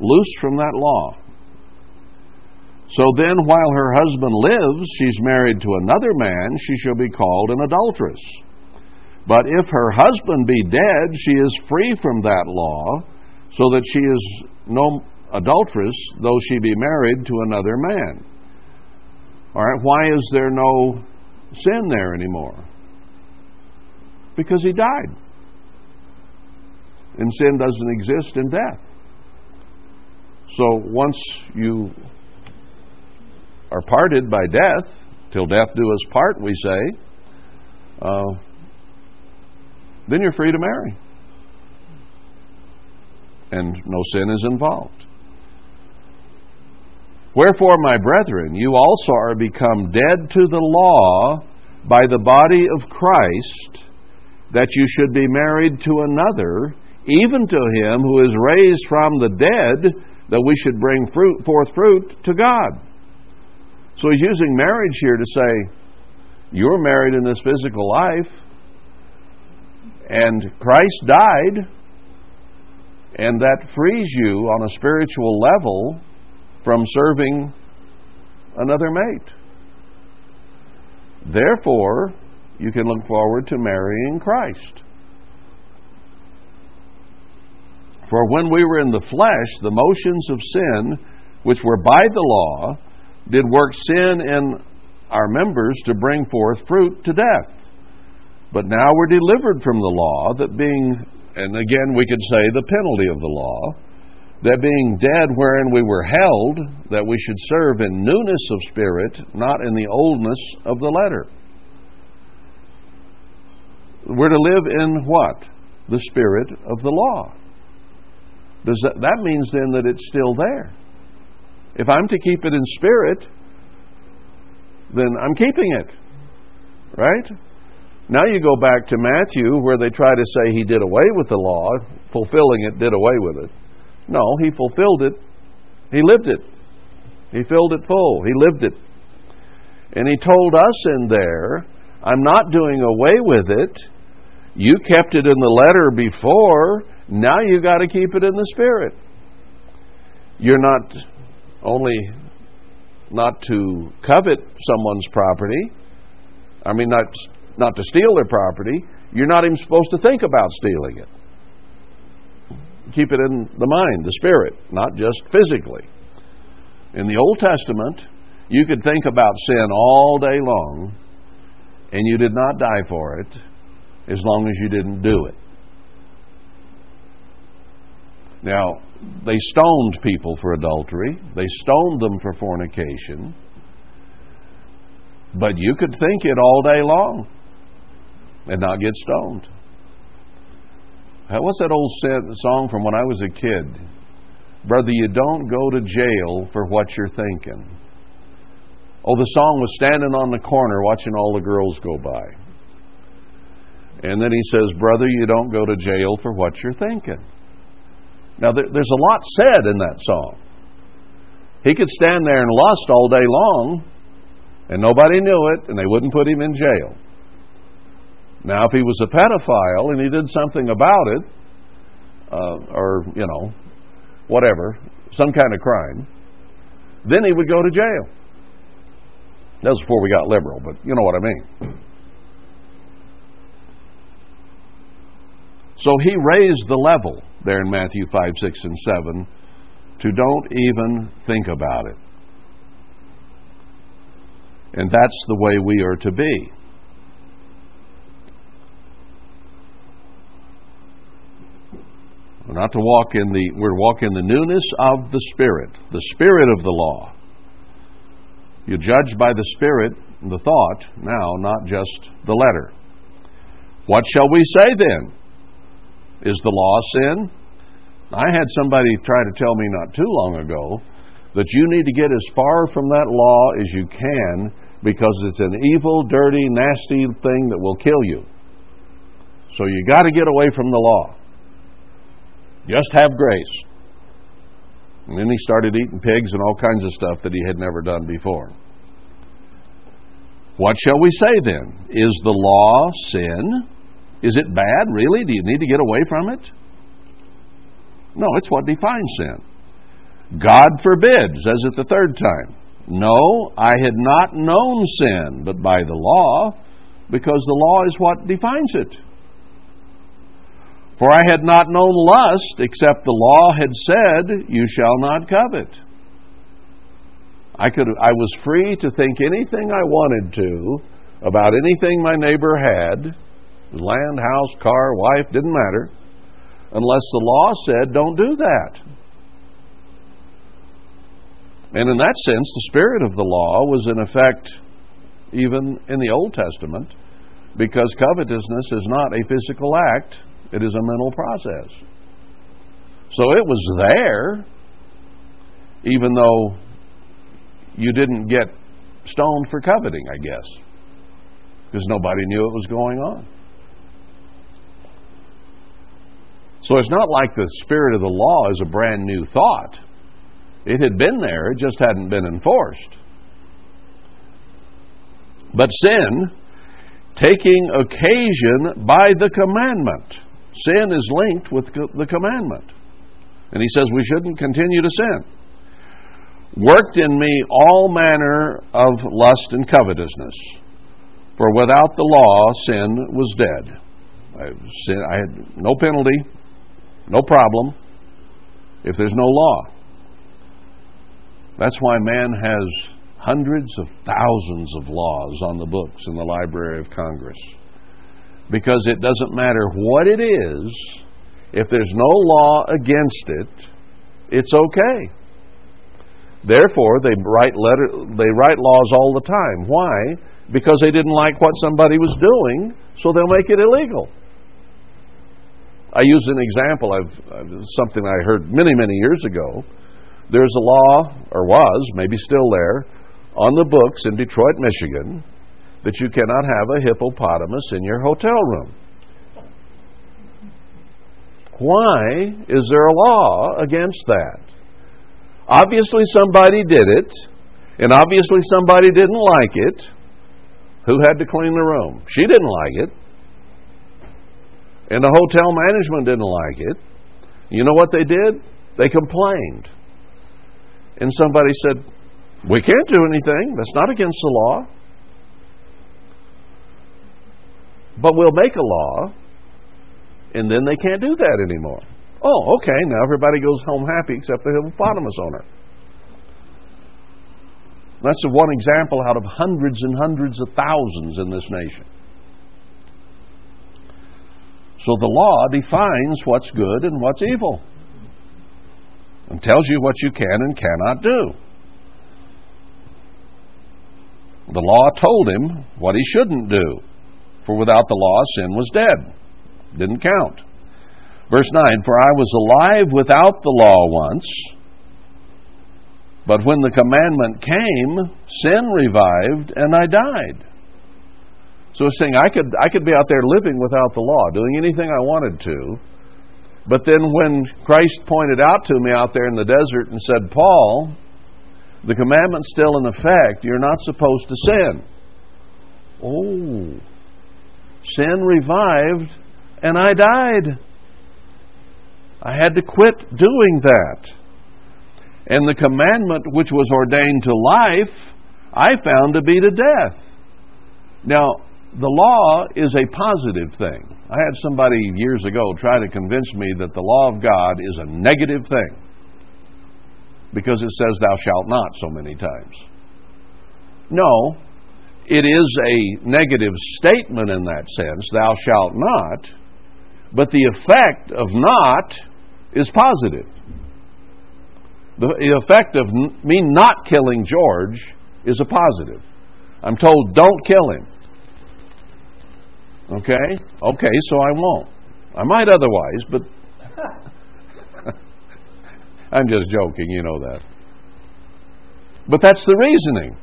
Loose from that law. So then, while her husband lives, she's married to another man, she shall be called an adulteress. But if her husband be dead, she is free from that law, so that she is no adulteress, though she be married to another man. All right, why is there no sin there anymore? Because he died. And sin doesn't exist in death. So once you are parted by death, till death do us part, we say, uh, then you're free to marry. And no sin is involved. Wherefore, my brethren, you also are become dead to the law by the body of Christ, that you should be married to another, even to him who is raised from the dead, that we should bring fruit, forth fruit to God. So he's using marriage here to say, you're married in this physical life, and Christ died, and that frees you on a spiritual level from serving another mate. Therefore, you can look forward to marrying Christ. For when we were in the flesh, the motions of sin, which were by the law, did work sin in our members to bring forth fruit to death. But now we're delivered from the law, that being, and again we could say the penalty of the law, that being dead wherein we were held, that we should serve in newness of spirit, not in the oldness of the letter. We're to live in what? The spirit of the law. Does that, that means then that it's still there. If I'm to keep it in spirit, then I'm keeping it. Right? Now you go back to Matthew where they try to say he did away with the law, fulfilling it did away with it. No, he fulfilled it. He lived it. He filled it full. He lived it. And he told us in there, I'm not doing away with it. You kept it in the letter before. Now you've got to keep it in the spirit. You're not only not to covet someone's property. I mean, not not to steal their property. You're not even supposed to think about stealing it. Keep it in the mind, the spirit, not just physically. In the Old Testament, you could think about sin all day long, and you did not die for it as long as you didn't do it. Now, they stoned people for adultery, they stoned them for fornication, but you could think it all day long and not get stoned. What's that old song from when I was a kid? Brother, you don't go to jail for what you're thinking. Oh, the song was standing on the corner watching all the girls go by. And then he says, Brother, you don't go to jail for what you're thinking. Now, there's a lot said in that song. He could stand there and lust all day long, and nobody knew it, and they wouldn't put him in jail. Now, if he was a pedophile and he did something about it, uh, or, you know, whatever, some kind of crime, then he would go to jail. That was before we got liberal, but you know what I mean. So he raised the level there in Matthew 5, 6, and 7 to don't even think about it. And that's the way we are to be. We're not to walk in the we're to walk in the newness of the Spirit, the Spirit of the law. You judge by the Spirit, the thought, now, not just the letter. What shall we say then? Is the law sin? I had somebody try to tell me not too long ago that you need to get as far from that law as you can because it's an evil, dirty, nasty thing that will kill you. So you got to get away from the law. Just have grace. And then he started eating pigs and all kinds of stuff that he had never done before. What shall we say then? Is the law sin? Is it bad, really? Do you need to get away from it? No, it's what defines sin. God forbid, says it the third time. No, I had not known sin, but by the law, because the law is what defines it. For I had not known lust, except the law had said, You shall not covet. I, could, I was free to think anything I wanted to about anything my neighbor had land, house, car, wife, didn't matter, unless the law said, Don't do that. And in that sense, the spirit of the law was in effect even in the Old Testament, because covetousness is not a physical act, it is a mental process. So it was there, even though you didn't get stoned for coveting, I guess, because nobody knew it was going on. So it's not like the spirit of the law is a brand new thought. It had been there, it just hadn't been enforced. But sin, taking occasion by the commandment. Sin is linked with the commandment. And he says we shouldn't continue to sin. worked in me all manner of lust and covetousness. For without the law, sin was dead. I, had no penalty, no problem, if there's no law. That's why man has hundreds of thousands of laws on the books in the Library of Congress. Because it doesn't matter what it is, if there's no law against it, it's okay. Therefore, they write letter, they write laws all the time. Why? Because they didn't like what somebody was doing, so they'll make it illegal. I use an example of something I heard many, many years ago. There's a law, or was, maybe still there, on the books in Detroit, Michigan, that you cannot have a hippopotamus in your hotel room. Why is there a law against that? Obviously, somebody did it, and obviously, somebody didn't like it. Who had to clean the room? She didn't like it. And the hotel management didn't like it. You know what they did? They complained. And somebody said, We can't do anything. That's not against the law. But we'll make a law, and then they can't do that anymore. Oh, okay, now everybody goes home happy except the hippopotamus owner. That's one example out of hundreds and hundreds of thousands in this nation. So the law defines what's good and what's evil and tells you what you can and cannot do. The law told him what he shouldn't do, for without the law, sin was dead. Didn't count. Verse 9 For I was alive without the law once, but when the commandment came, sin revived and I died. So it's saying I could, I could be out there living without the law, doing anything I wanted to. But then when Christ pointed out to me out there in the desert and said, Paul, the commandment's still in effect. You're not supposed to sin. Oh. Sin revived and I died. I had to quit doing that. And the commandment which was ordained to life, I found to be to death. Now, the law is a positive thing. I had somebody years ago try to convince me that the law of God is a negative thing because it says, Thou shalt not so many times. No, it is a negative statement in that sense, Thou shalt not, but the effect of not is positive. The effect of me not killing George is a positive. I'm told, don't kill him. Okay? Okay, so I won't. I might otherwise, but I'm just joking, you know that. But that's the reasoning.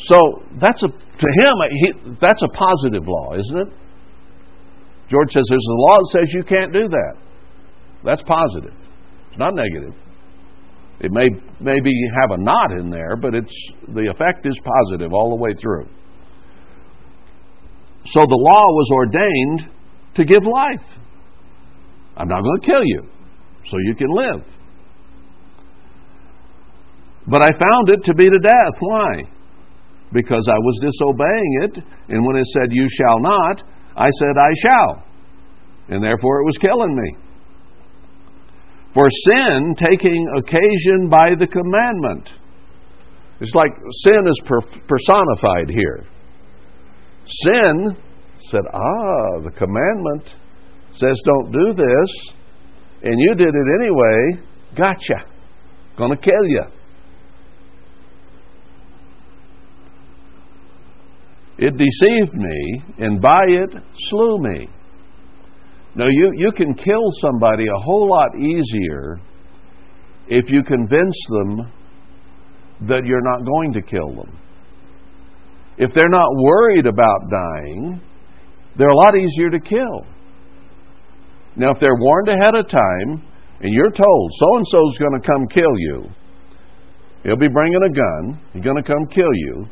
So that's a to him he, that's a positive law, isn't it? George says there's a law that says you can't do that. That's positive. It's not negative. It may maybe have a knot in there, but it's the effect is positive all the way through. So the law was ordained to give life. I'm not going to kill you, so you can live. But I found it to be to death. Why? Because I was disobeying it, and when it said, You shall not, I said, I shall. And therefore it was killing me. For sin taking occasion by the commandment. It's like sin is personified here. Sin said, Ah, the commandment says don't do this, and you did it anyway. Gotcha. Gonna kill you. It deceived me, and by it slew me. Now, you, you can kill somebody a whole lot easier if you convince them that you're not going to kill them. If they're not worried about dying, they're a lot easier to kill. Now, if they're warned ahead of time and you're told so and so's going to come kill you, he'll be bringing a gun, he's going to come kill you,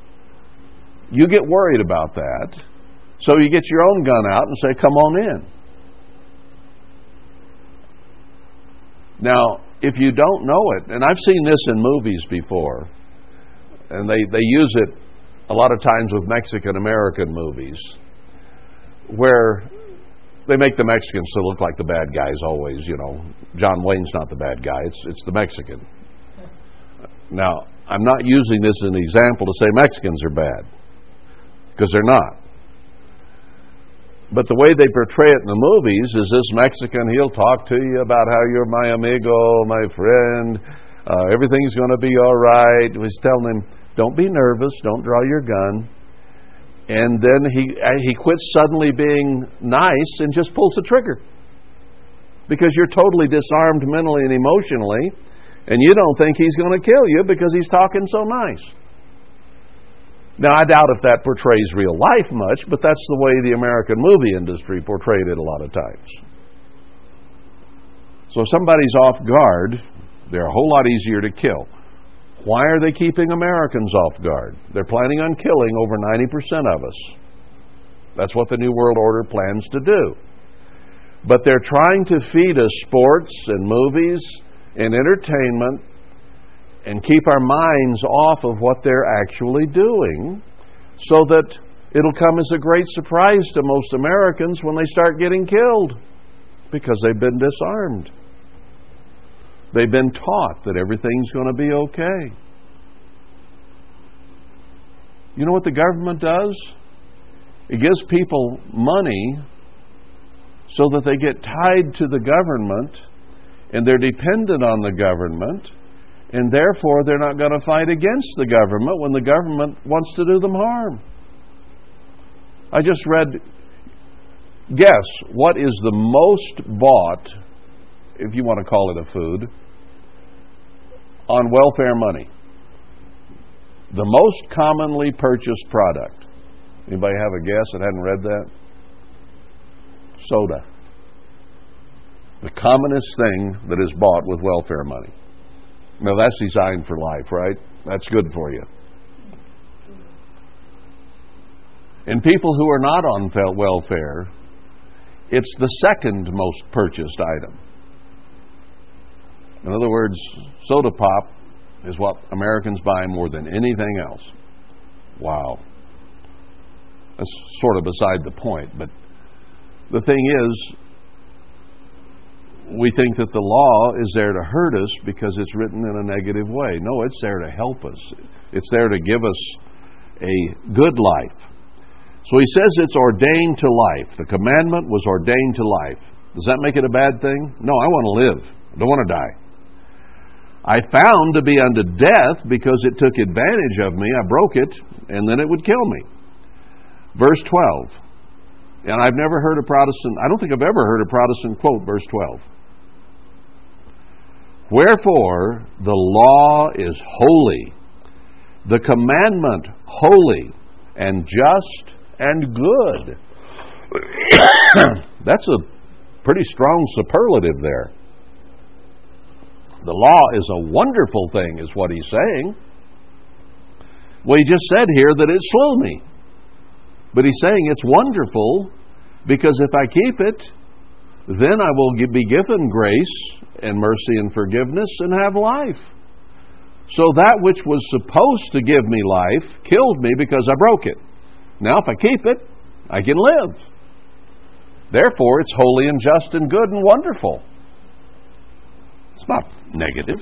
you get worried about that. So you get your own gun out and say, Come on in. Now, if you don't know it, and I've seen this in movies before, and they, they use it a lot of times with Mexican American movies, where they make the Mexicans to look like the bad guys always, you know. John Wayne's not the bad guy, it's, it's the Mexican. Now, I'm not using this as an example to say Mexicans are bad, because they're not. But the way they portray it in the movies is this Mexican, he'll talk to you about how you're my amigo, my friend, uh, everything's going to be all right. He's telling him, don't be nervous, don't draw your gun. And then he, uh, he quits suddenly being nice and just pulls the trigger. Because you're totally disarmed mentally and emotionally, and you don't think he's going to kill you because he's talking so nice. Now, I doubt if that portrays real life much, but that's the way the American movie industry portrayed it a lot of times. So if somebody's off guard, they're a whole lot easier to kill. Why are they keeping Americans off guard? They're planning on killing over 90% of us. That's what the New World Order plans to do. But they're trying to feed us sports and movies and entertainment and keep our minds off of what they're actually doing so that it'll come as a great surprise to most Americans when they start getting killed because they've been disarmed. They've been taught that everything's going to be okay. You know what the government does? It gives people money so that they get tied to the government and they're dependent on the government and therefore they're not going to fight against the government when the government wants to do them harm. I just read, guess, what is the most bought, if you want to call it a food, on welfare money? The most commonly purchased product. Anybody have a guess that hadn't read that? Soda. The commonest thing that is bought with welfare money. Now that's designed for life, right? That's good for you. And people who are not on welfare, it's the second most purchased item. In other words, soda pop is what Americans buy more than anything else. Wow. That's sort of beside the point, but the thing is, we think that the law is there to hurt us because it's written in a negative way. No, it's there to help us, it's there to give us a good life. So he says it's ordained to life. The commandment was ordained to life. Does that make it a bad thing? No, I want to live. I don't want to die. I found to be unto death because it took advantage of me. I broke it, and then it would kill me. Verse 12. And I've never heard a Protestant, I don't think I've ever heard a Protestant quote verse 12. Wherefore the law is holy, the commandment holy, and just and good. That's a pretty strong superlative there. The law is a wonderful thing, is what he's saying. Well, he just said here that it slew me. But he's saying it's wonderful because if I keep it, then I will be given grace and mercy and forgiveness and have life. So that which was supposed to give me life killed me because I broke it. Now, if I keep it, I can live. Therefore, it's holy and just and good and wonderful. It's not negative.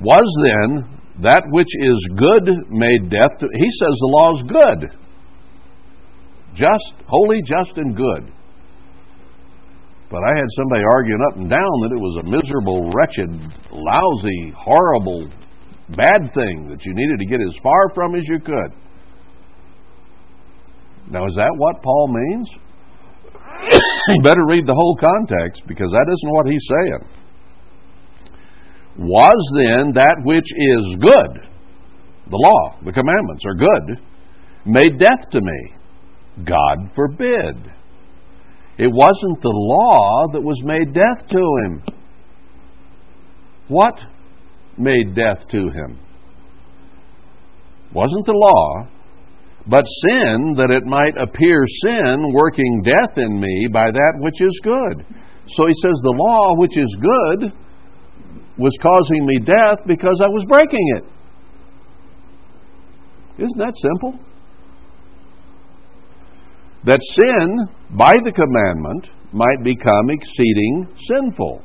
Was then that which is good made death? To, he says the law is good. Just, holy, just, and good. But I had somebody arguing up and down that it was a miserable, wretched, lousy, horrible, bad thing that you needed to get as far from as you could. Now, is that what Paul means? you better read the whole context because that isn't what he's saying. Was then that which is good, the law, the commandments are good, made death to me? God forbid. It wasn't the law that was made death to him. What made death to him? Wasn't the law, but sin, that it might appear sin, working death in me by that which is good. So he says, The law, which is good, was causing me death because I was breaking it. Isn't that simple? That sin, by the commandment, might become exceeding sinful.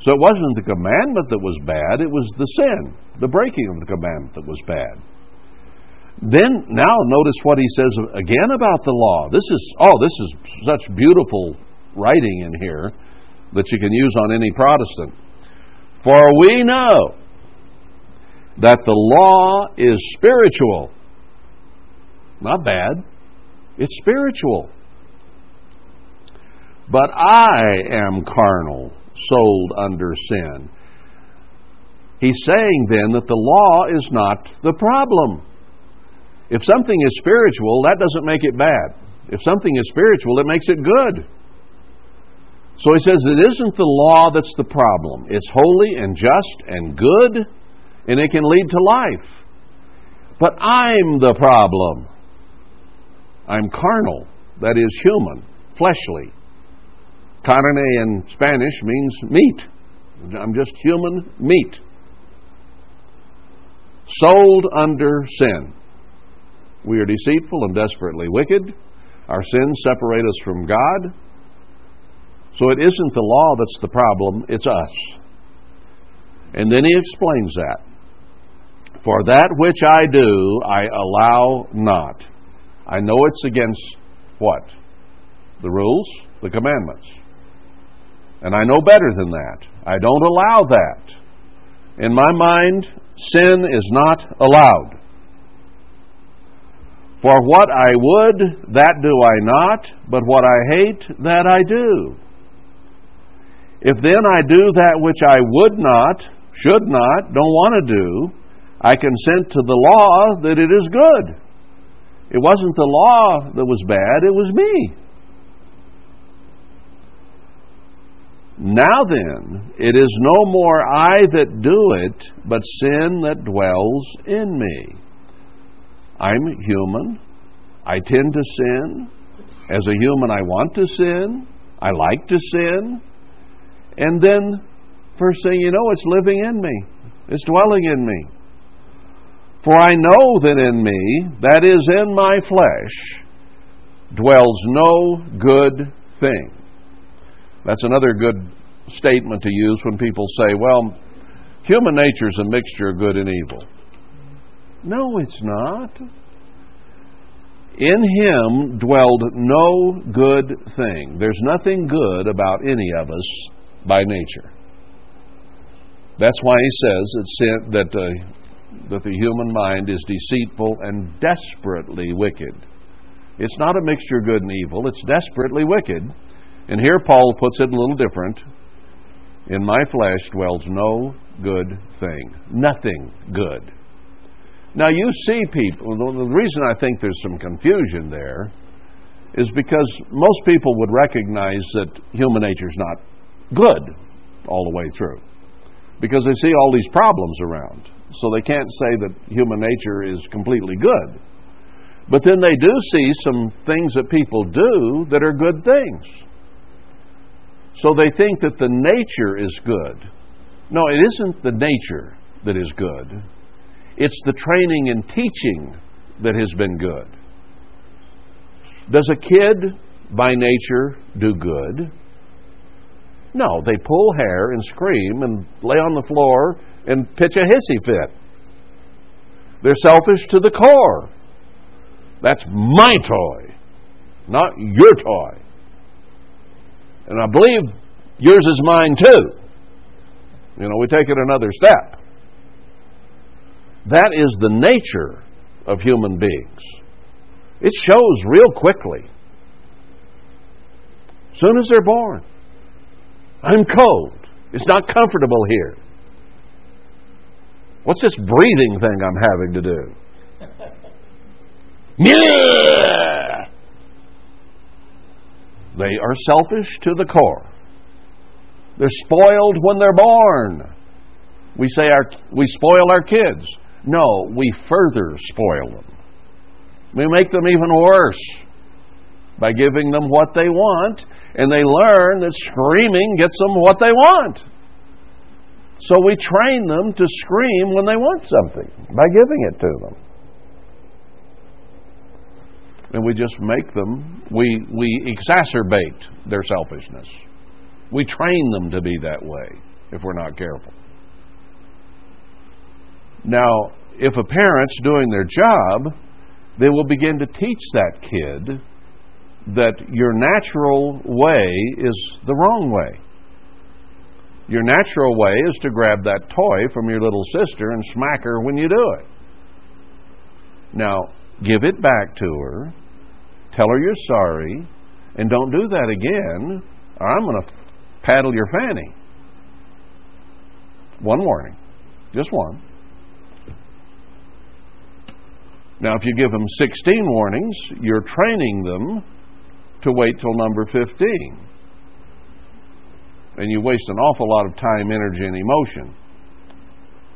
So it wasn't the commandment that was bad, it was the sin, the breaking of the commandment that was bad. Then, now notice what he says again about the law. This is, oh, this is such beautiful writing in here that you can use on any Protestant. For we know that the law is spiritual. Not bad, it's spiritual. But I am carnal, sold under sin. He's saying then that the law is not the problem. If something is spiritual, that doesn't make it bad. If something is spiritual, it makes it good. So he says it isn't the law that's the problem. It's holy and just and good, and it can lead to life. But I'm the problem. I'm carnal, that is human, fleshly. Carne in Spanish means meat. I'm just human meat. Sold under sin. We are deceitful and desperately wicked. Our sins separate us from God. So it isn't the law that's the problem, it's us. And then he explains that. For that which I do, I allow not. I know it's against what? The rules, the commandments. And I know better than that. I don't allow that. In my mind, sin is not allowed. For what I would, that do I not, but what I hate, that I do. If then I do that which I would not, should not, don't want to do, I consent to the law that it is good. It wasn't the law that was bad, it was me. Now then, it is no more I that do it, but sin that dwells in me. I'm human. I tend to sin. As a human, I want to sin. I like to sin. And then, first thing you know, it's living in me, it's dwelling in me. For I know that in me, that is in my flesh, dwells no good thing. That's another good statement to use when people say, well, human nature is a mixture of good and evil. No, it's not. In him dwelled no good thing. There's nothing good about any of us by nature. That's why he says that, uh, that the human mind is deceitful and desperately wicked. It's not a mixture of good and evil, it's desperately wicked. And here Paul puts it a little different. In my flesh dwells no good thing. Nothing good. Now, you see people, the reason I think there's some confusion there is because most people would recognize that human nature is not good all the way through because they see all these problems around. So they can't say that human nature is completely good. But then they do see some things that people do that are good things. So they think that the nature is good. No, it isn't the nature that is good. It's the training and teaching that has been good. Does a kid by nature do good? No, they pull hair and scream and lay on the floor and pitch a hissy fit. They're selfish to the core. That's my toy, not your toy. And I believe yours is mine too. You know, we take it another step. That is the nature of human beings. It shows real quickly. Soon as they're born. I'm cold. It's not comfortable here. What's this breathing thing I'm having to do? They are selfish to the core. They're spoiled when they're born. We say our, we spoil our kids. No, we further spoil them. We make them even worse. by giving them what they want, and they learn that screaming gets them what they want. So we train them to scream when they want something by giving it to them. And we just make them, we, we exacerbate their selfishness. We train them to be that way if we're not careful. Now, if a parent's doing their job, they will begin to teach that kid that your natural way is the wrong way. Your natural way is to grab that toy from your little sister and smack her when you do it. Now, give it back to her, tell her you're sorry, and don't do that again, or I'm going to paddle your fanny. One warning, just one. Now, if you give them 16 warnings, you're training them to wait till number 15. And you waste an awful lot of time, energy, and emotion.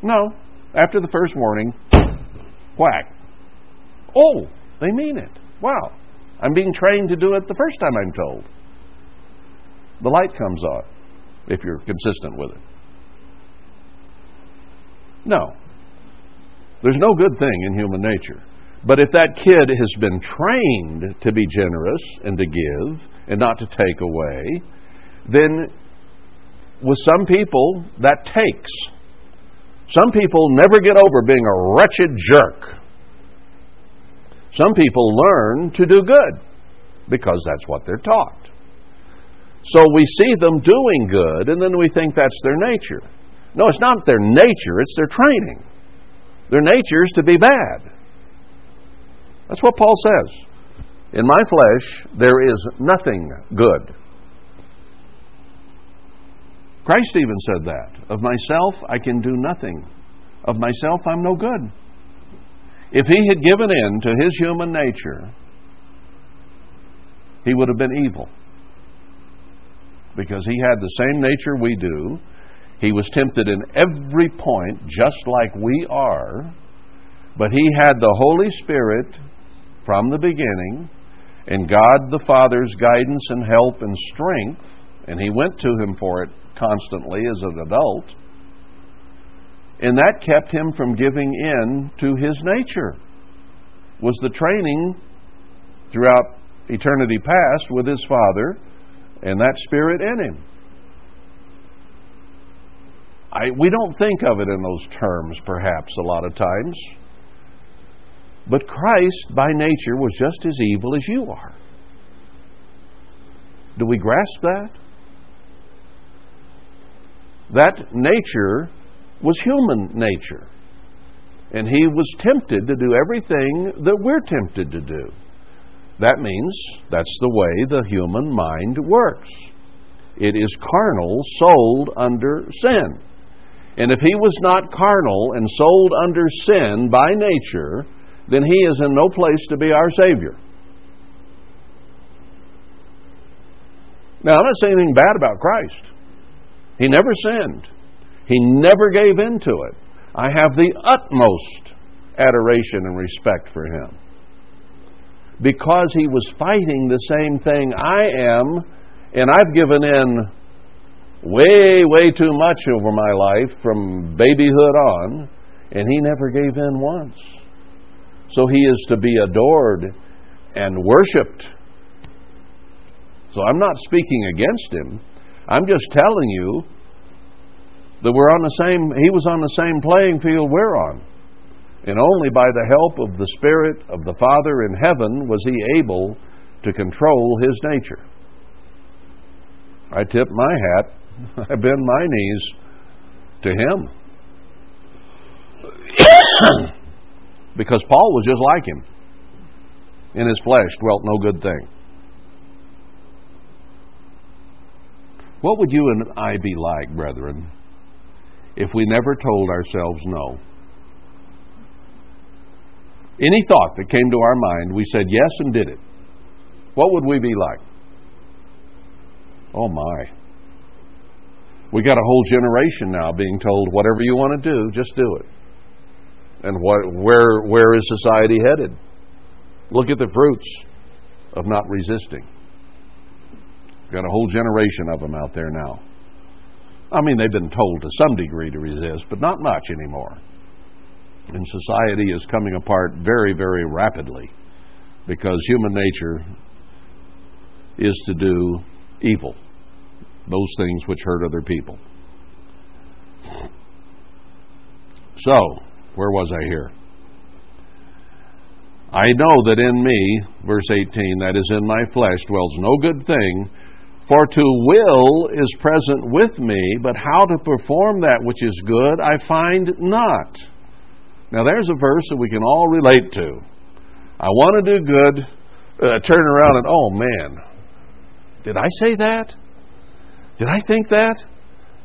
No. After the first warning, whack. Oh, they mean it. Wow. I'm being trained to do it the first time I'm told. The light comes on if you're consistent with it. No. There's no good thing in human nature. But if that kid has been trained to be generous and to give and not to take away, then with some people that takes. Some people never get over being a wretched jerk. Some people learn to do good because that's what they're taught. So we see them doing good and then we think that's their nature. No, it's not their nature, it's their training. Their nature is to be bad. That's what Paul says. In my flesh, there is nothing good. Christ even said that. Of myself, I can do nothing. Of myself, I'm no good. If he had given in to his human nature, he would have been evil. Because he had the same nature we do. He was tempted in every point, just like we are. But he had the Holy Spirit from the beginning, and God the Father's guidance and help and strength, and he went to him for it constantly as an adult. And that kept him from giving in to his nature. Was the training throughout eternity past with his Father and that Spirit in him. I, we don't think of it in those terms, perhaps, a lot of times. But Christ, by nature, was just as evil as you are. Do we grasp that? That nature was human nature. And he was tempted to do everything that we're tempted to do. That means that's the way the human mind works. It is carnal, sold under sin. And if he was not carnal and sold under sin by nature, then he is in no place to be our Savior. Now, I'm not saying anything bad about Christ. He never sinned, he never gave in to it. I have the utmost adoration and respect for him. Because he was fighting the same thing I am, and I've given in way, way too much over my life from babyhood on, and he never gave in once. So he is to be adored and worshiped. So I'm not speaking against him. I'm just telling you that we're on the same he was on the same playing field we're on. And only by the help of the Spirit of the Father in heaven was he able to control his nature. I tip my hat, I bend my knees to him. because Paul was just like him. In his flesh dwelt no good thing. What would you and I be like, brethren, if we never told ourselves no? Any thought that came to our mind, we said yes and did it. What would we be like? Oh my. We got a whole generation now being told whatever you want to do, just do it. And what, where, where is society headed? Look at the fruits. of not resisting. Got a whole generation of them out there now. I mean, they've been told to some degree to resist, but not much anymore. And society is coming apart very, very rapidly because human nature is to do evil, those things which hurt other people. So, where was I here? I know that in me, verse 18, that is in my flesh, dwells no good thing, for to will is present with me, but how to perform that which is good I find not. Now there's a verse that we can all relate to. I want to do good, uh, turn around and, oh man, did I say that? Did I think that?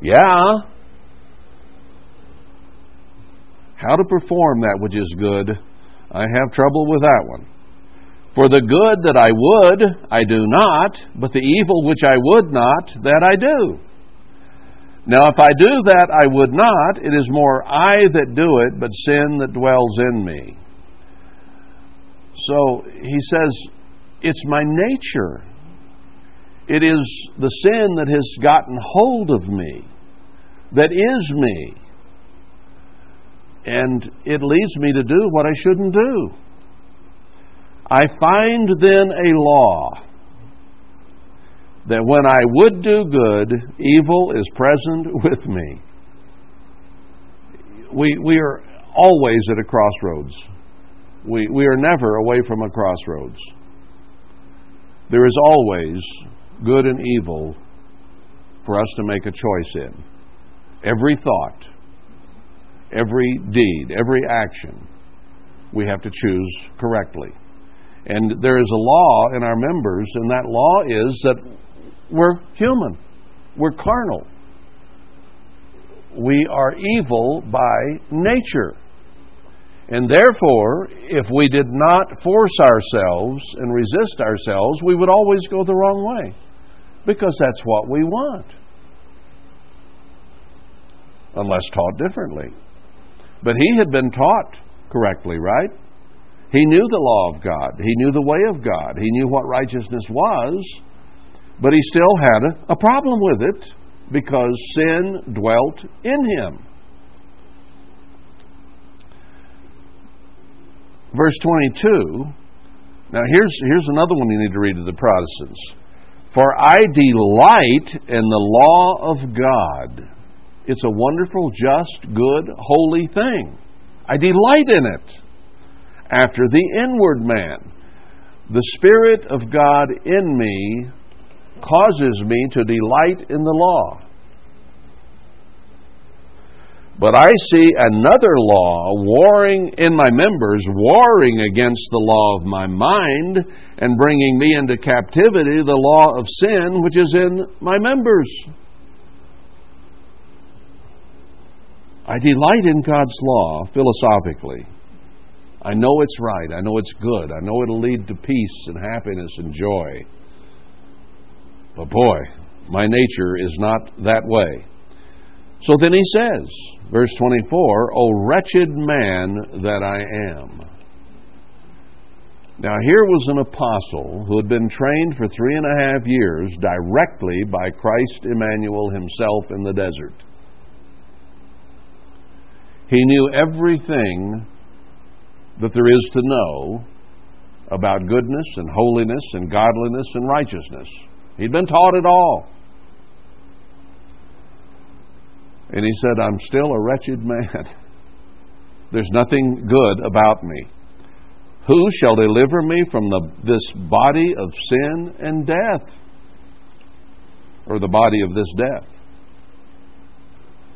Yeah. How to perform that which is good, I have trouble with that one. For the good that I would, I do not, but the evil which I would not, that I do. Now, if I do that I would not, it is more I that do it, but sin that dwells in me. So he says, it's my nature. It is the sin that has gotten hold of me, that is me. And it leads me to do what I shouldn't do. I find then a law that when I would do good, evil is present with me. We, we are always at a crossroads. We, we are never away from a crossroads. There is always good and evil for us to make a choice in. Every thought, every deed, every action, we have to choose correctly. And there is a law in our members, and that law is that we're human, we're carnal, we are evil by nature. And therefore, if we did not force ourselves and resist ourselves, we would always go the wrong way. Because that's what we want. Unless taught differently. But he had been taught correctly, right? He knew the law of God. He knew the way of God. He knew what righteousness was. But he still had a, problem with it because sin dwelt in him. Verse 22. Now, here's, here's another one you need to read to the Protestants. For I delight in the law of God. It's a wonderful, just, good, holy thing. I delight in it after the inward man. The Spirit of God in me causes me to delight in the law. But I see another law warring in my members, warring against the law of my mind, and bringing me into captivity the law of sin which is in my members. I delight in God's law philosophically. I know it's right. I know it's good. I know it'll lead to peace and happiness and joy. But boy, my nature is not that way. So then he says, verse 24, O wretched man that I am. Now, here was an apostle who had been trained for three and a half years directly by Christ Emmanuel himself in the desert. He knew everything that there is to know about goodness and holiness and godliness and righteousness. He'd been taught it all. And he said, I'm still a wretched man. There's nothing good about me. Who shall deliver me from the, this body of sin and death? Or the body of this death?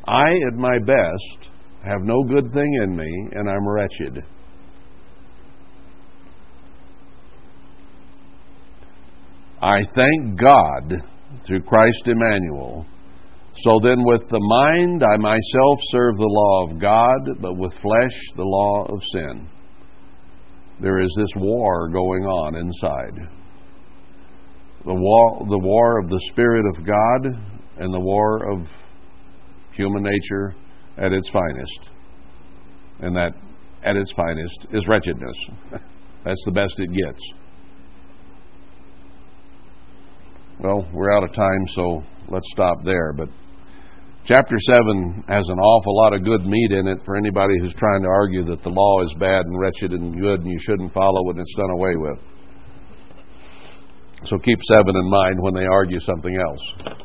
I, at my best, have no good thing in me, and I'm wretched. I thank God through Christ Emmanuel. So then, with the mind, I myself serve the law of God, but with flesh, the law of sin. There is this war going on inside. The war, the war of the Spirit of God and the war of human nature at its finest. And that, at its finest, is wretchedness. That's the best it gets. Well, we're out of time, so let's stop there. But chapter 7 has an awful lot of good meat in it for anybody who's trying to argue that the law is bad and wretched and good and you shouldn't follow it and it's done away with. So keep 7 in mind when they argue something else.